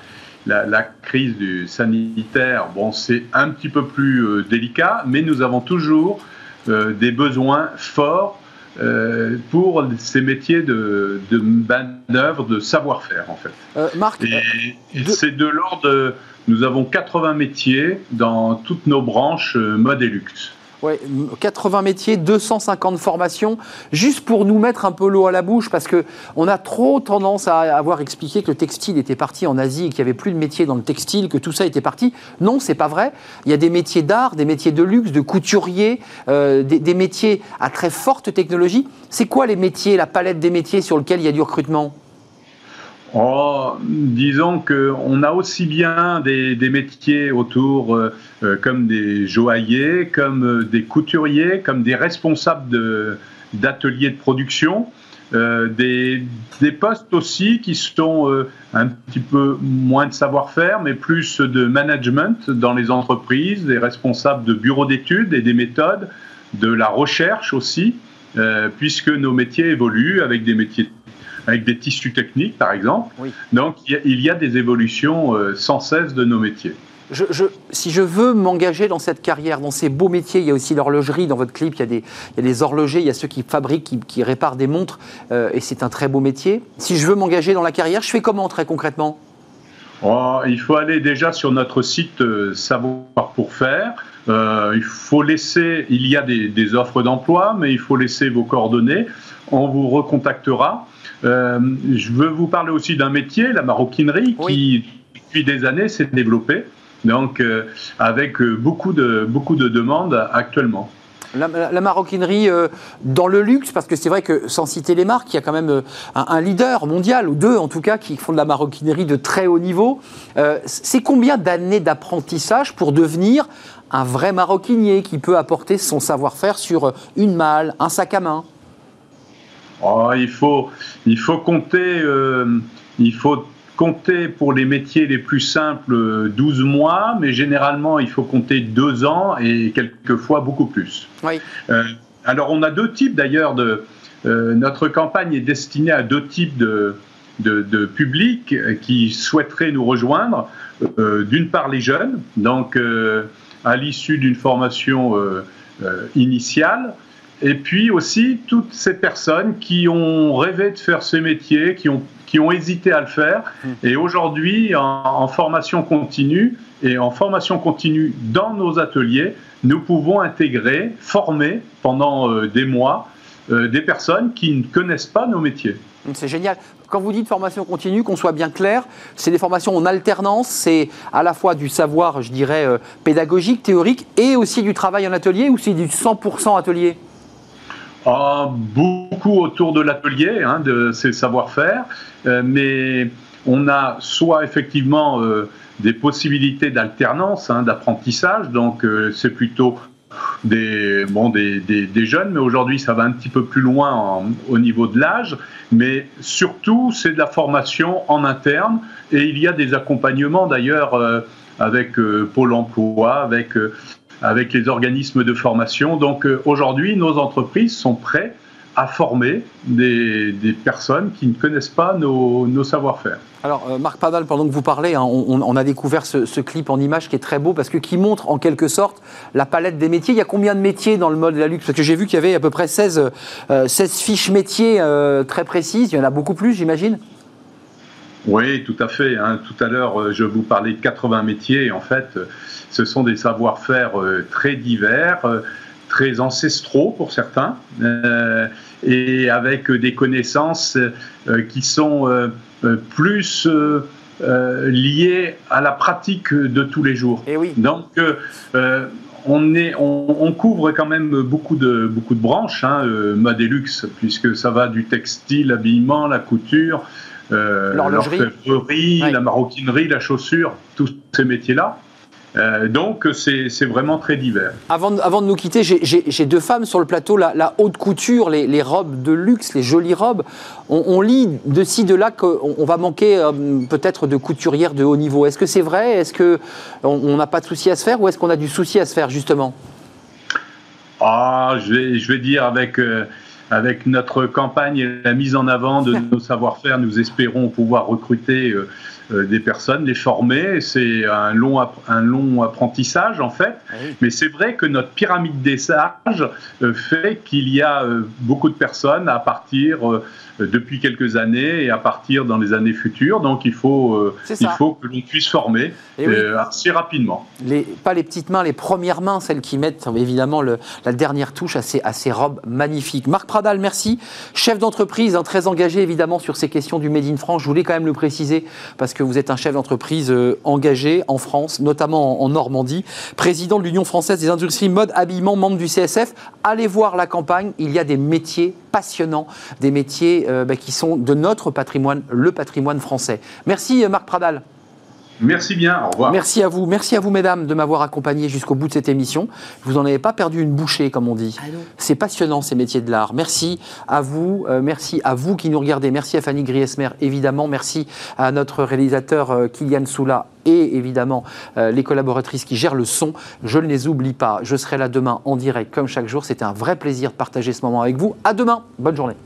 la, crise du sanitaire, bon, c'est un petit peu plus euh, délicat, mais nous avons toujours euh, des besoins forts euh, pour ces métiers de, de manœuvre, de savoir-faire, en fait.
Marc,
et, c'est de l'ordre Nous avons 80 métiers dans toutes nos branches mode et luxe.
Ouais, 80 métiers, 250 formations, juste pour nous mettre un peu l'eau à la bouche, parce que on a trop tendance à avoir expliqué que le textile était parti en Asie et qu'il n'y avait plus de métiers dans le textile, que tout ça était parti. Non, c'est pas vrai. Il y a des métiers d'art, des métiers de luxe, de couturier, euh, des, des métiers à très forte technologie. C'est quoi les métiers, la palette des métiers sur lesquels il y a du recrutement?
Oh, disons qu'on a aussi bien des, métiers autour euh, euh, comme des joailliers, comme euh, des couturiers, comme des responsables d'ateliers de, production, des, postes aussi qui sont un petit peu moins de savoir-faire, mais plus de management dans les entreprises, des responsables de bureaux d'études et des méthodes, de la recherche aussi, puisque nos métiers évoluent avec des métiers avec des tissus techniques, par exemple. Donc, il y, a, des évolutions euh, sans cesse de nos métiers.
si je veux m'engager dans cette carrière, dans ces beaux métiers, il y a aussi l'horlogerie dans votre clip, il y, a des, il y a des horlogers, il y a ceux qui fabriquent, qui, réparent des montres, euh, et c'est un très beau métier. Si je veux m'engager dans la carrière, je fais comment très concrètement?
Oh, il faut aller déjà sur notre site euh, Savoir pour faire. Euh, il faut laisser, il y a des, offres d'emploi, mais il faut laisser vos coordonnées. On vous recontactera. Euh, je veux vous parler aussi d'un métier, la maroquinerie, qui depuis des années s'est développé, donc avec beaucoup de, beaucoup de demandes actuellement.
La, maroquinerie euh, dans le luxe, parce que c'est vrai que sans citer les marques, il y a quand même euh, un, leader mondial, ou deux en tout cas, qui font de la maroquinerie de très haut niveau. Euh, c'est combien d'années d'apprentissage pour devenir un vrai maroquinier qui peut apporter son savoir-faire sur une malle, un sac à main?
Oh, il, faut, il faut compter, il faut compter pour les métiers les plus simples 12 mois, mais généralement il faut compter 2 ans et quelquefois beaucoup plus. Euh, alors on a deux types d'ailleurs de... Euh, notre campagne est destinée à deux types de, de, publics qui souhaiteraient nous rejoindre. Euh, d'une part les jeunes, donc à l'issue d'une formation initiale, et puis aussi toutes ces personnes qui ont rêvé de faire ces métiers, qui ont qui ont hésité à le faire. Mmh. Et aujourd'hui, en, formation continue et en formation continue dans nos ateliers, nous pouvons intégrer, former pendant euh, des mois euh, des personnes qui ne connaissent pas nos métiers.
C'est génial. Quand vous dites formation continue, qu'on soit bien clair, c'est des formations en alternance, c'est à la fois du savoir, je dirais, euh, pédagogique, théorique, et aussi du travail en atelier, ou c'est du 100% atelier?
Ah, beaucoup autour de l'atelier, hein, de ces savoir-faire, euh, mais on a soit effectivement euh, des possibilités d'alternance, hein, d'apprentissage, donc euh, c'est plutôt des, bon, des, des, jeunes, mais aujourd'hui ça va un petit peu plus loin au niveau de l'âge, mais surtout c'est de la formation en interne et il y a des accompagnements d'ailleurs avec Pôle Emploi, avec avec les organismes de formation. Donc euh, aujourd'hui, nos entreprises sont prêtes à former des, personnes qui ne connaissent pas nos, savoir-faire.
Alors, euh, Marc Padal, pendant que vous parlez, hein, on, a découvert ce, clip en image qui est très beau parce que qui montre en quelque sorte la palette des métiers. Il y a combien de métiers dans le mode de la luxe Parce que j'ai vu qu'il y avait à peu près 16, 16 euh, fiches métiers très précises. Il y en a beaucoup plus, j'imagine?
Oui, tout à fait. Hein. Tout à l'heure, je vous parlais de 80 métiers. En fait, ce sont des savoir-faire euh, très divers, euh, très ancestraux pour certains, euh, et avec des connaissances qui sont plus liées à la pratique de tous les jours.
Et eh oui.
Donc, on, est, on, couvre quand même beaucoup de, beaucoup de branches, hein, Madelux, puisque ça va du textile, l'habillement, la couture, l'orfèvrerie, la maroquinerie, la chaussure, tous ces métiers-là. Euh, donc c'est vraiment très divers.
Avant, de nous quitter, j'ai deux femmes sur le plateau, la, haute couture, les, robes de luxe, les jolies robes. On, lit de ci, de là qu'on va manquer euh, peut-être de couturières de haut niveau. Est-ce que c'est vrai? Est-ce qu'on n'a pas de souci à se faire ou est-ce qu'on a du souci à se faire justement?
Ah, je, vais, je vais dire avec... Euh, avec notre campagne et la mise en avant de <laughs> nos savoir-faire, nous espérons pouvoir recruter euh, des personnes, les former. C'est un long, un long apprentissage en fait. Ah Mais c'est vrai que notre pyramide des sages euh, fait qu'il y a euh, beaucoup de personnes à partir depuis quelques années et à partir dans les années futures. Donc il faut, il faut que l'on puisse former assez rapidement.
Les, pas les petites mains, les premières mains, celles qui mettent évidemment le, la dernière touche à ces, à ces robes magnifiques. Marc Pradal, merci. Chef d'entreprise, hein, très engagé évidemment sur ces questions du Made in France. Je voulais quand même le préciser parce que vous êtes un chef d'entreprise euh, engagé en France, notamment en Normandie, président de l'Union française des industries mode habillement, membre du CSF. Allez voir la campagne, il y a des métiers passionnants, des métiers euh, bah, qui sont de notre patrimoine, le patrimoine français. Merci euh, Marc Pradal.
Merci bien, au revoir.
Merci à vous, merci à vous mesdames de m'avoir accompagné jusqu'au bout de cette émission. Vous n'en avez pas perdu une bouchée, comme on dit. Ah C'est passionnant ces métiers de l'art. Merci à vous, euh, merci à vous qui nous regardez, merci à Fanny Griesmer évidemment, merci à notre réalisateur euh, Kylian Soula et évidemment euh, les collaboratrices qui gèrent le son. Je ne les oublie pas. Je serai là demain en direct comme chaque jour. C'était un vrai plaisir de partager ce moment avec vous. À demain. Bonne journée.